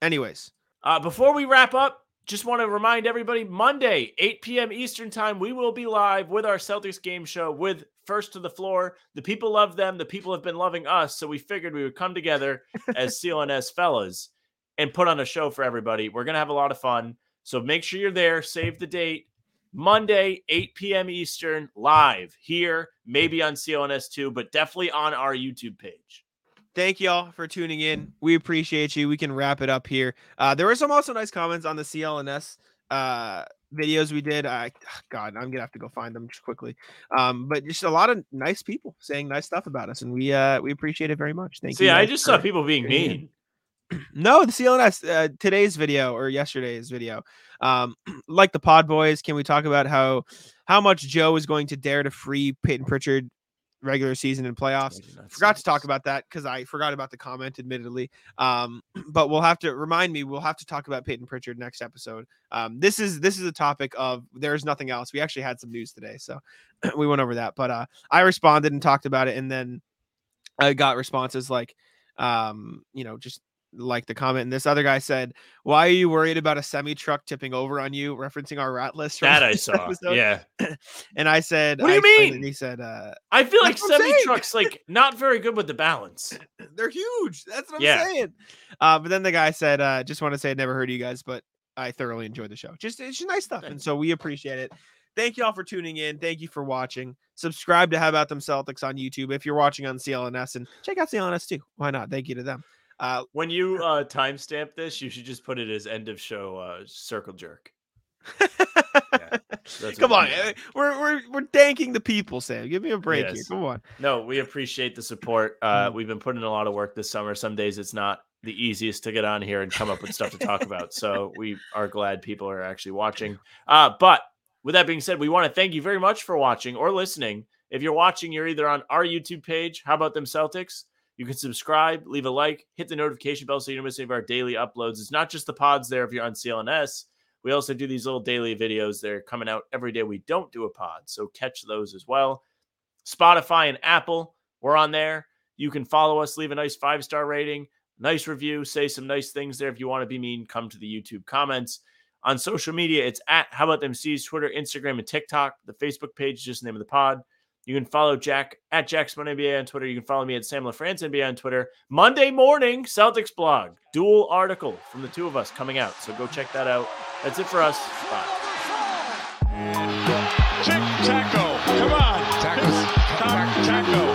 anyways, Uh, before we wrap up, just want to remind everybody Monday, 8 p.m. Eastern Time, we will be live with our Celtics game show with First to the Floor. The people love them. The people have been loving us. So we figured we would come together as CLNS fellas and put on a show for everybody. We're going to have a lot of fun. So make sure you're there. Save the date. Monday, 8 p.m. Eastern, live here, maybe on CLNS2, but definitely on our YouTube page. Thank y'all for tuning in. We appreciate you. We can wrap it up here. Uh, there were some also nice comments on the CLNS uh, videos we did. I God, I'm gonna have to go find them just quickly. Um, but just a lot of nice people saying nice stuff about us, and we uh we appreciate it very much. Thank See, you. Yeah, I just saw people being mean. No, the CLNS uh, today's video or yesterday's video. Um, like the Pod Boys, can we talk about how how much Joe is going to dare to free Payton Pritchard regular season and playoffs? forgot to talk about that because I forgot about the comment, admittedly. Um, but we'll have to remind me. We'll have to talk about Payton Pritchard next episode. Um, this is this is a topic of there's nothing else. We actually had some news today, so we went over that. But uh, I responded and talked about it, and then I got responses like, um, you know, just like the comment. And this other guy said, "Why are you worried about a semi truck tipping over on you?" Referencing our rat list. That I saw. episode. Yeah. And I said, What do you I mean? and He said, uh, I feel like That's what I'm semi trucks like not very good with the balance. they're huge. That's what I'm Yeah. saying. Uh, but then the guy said, uh, just want to say I never heard of you guys, but I thoroughly enjoyed the show. Just it's just nice stuff. And so we appreciate it. Thank you all for tuning in. Thank you for watching. Subscribe to How About Them Celtics on YouTube if you're watching on CLNS and check out CLNS too. Why not? Thank you to them. Uh, When you uh timestamp this, you should just put it as end of show uh circle jerk. that's Come on, eh, we're we're we're thanking the people, Sam. Give me a break here. Come on. No, we appreciate the support. Uh Mm. we've been putting a lot of work this summer. Some days it's not the easiest to get on here and come up with stuff to talk about. So we are glad people are actually watching. Uh but with that being said, we want to thank you very much for watching or listening. If you're watching, you're either on our YouTube page, How About Them Celtics? You can subscribe, leave a like, hit the notification bell so you don't miss any of our daily uploads. It's not just the pods there if you're on CLNS. We also do these little daily videos. They're coming out every day. We don't do a pod, so catch those as well. Spotify and Apple, we're on there. You can follow us, leave a nice five star rating, nice review, say some nice things there. If you want to be mean, come to the YouTube comments. On social media, it's at How About Them C's, Twitter, Instagram, and TikTok. The Facebook page is just the name of the pod. You can follow Jack at Jack Simone NBA on Twitter. You can follow me at Sam LaFrance NBA on Twitter. Monday morning, Celtics blog, dual article from the two of us coming out. So go check that out. That's it for us. Bye. Tic Taco. Come on. Taco's, Taco.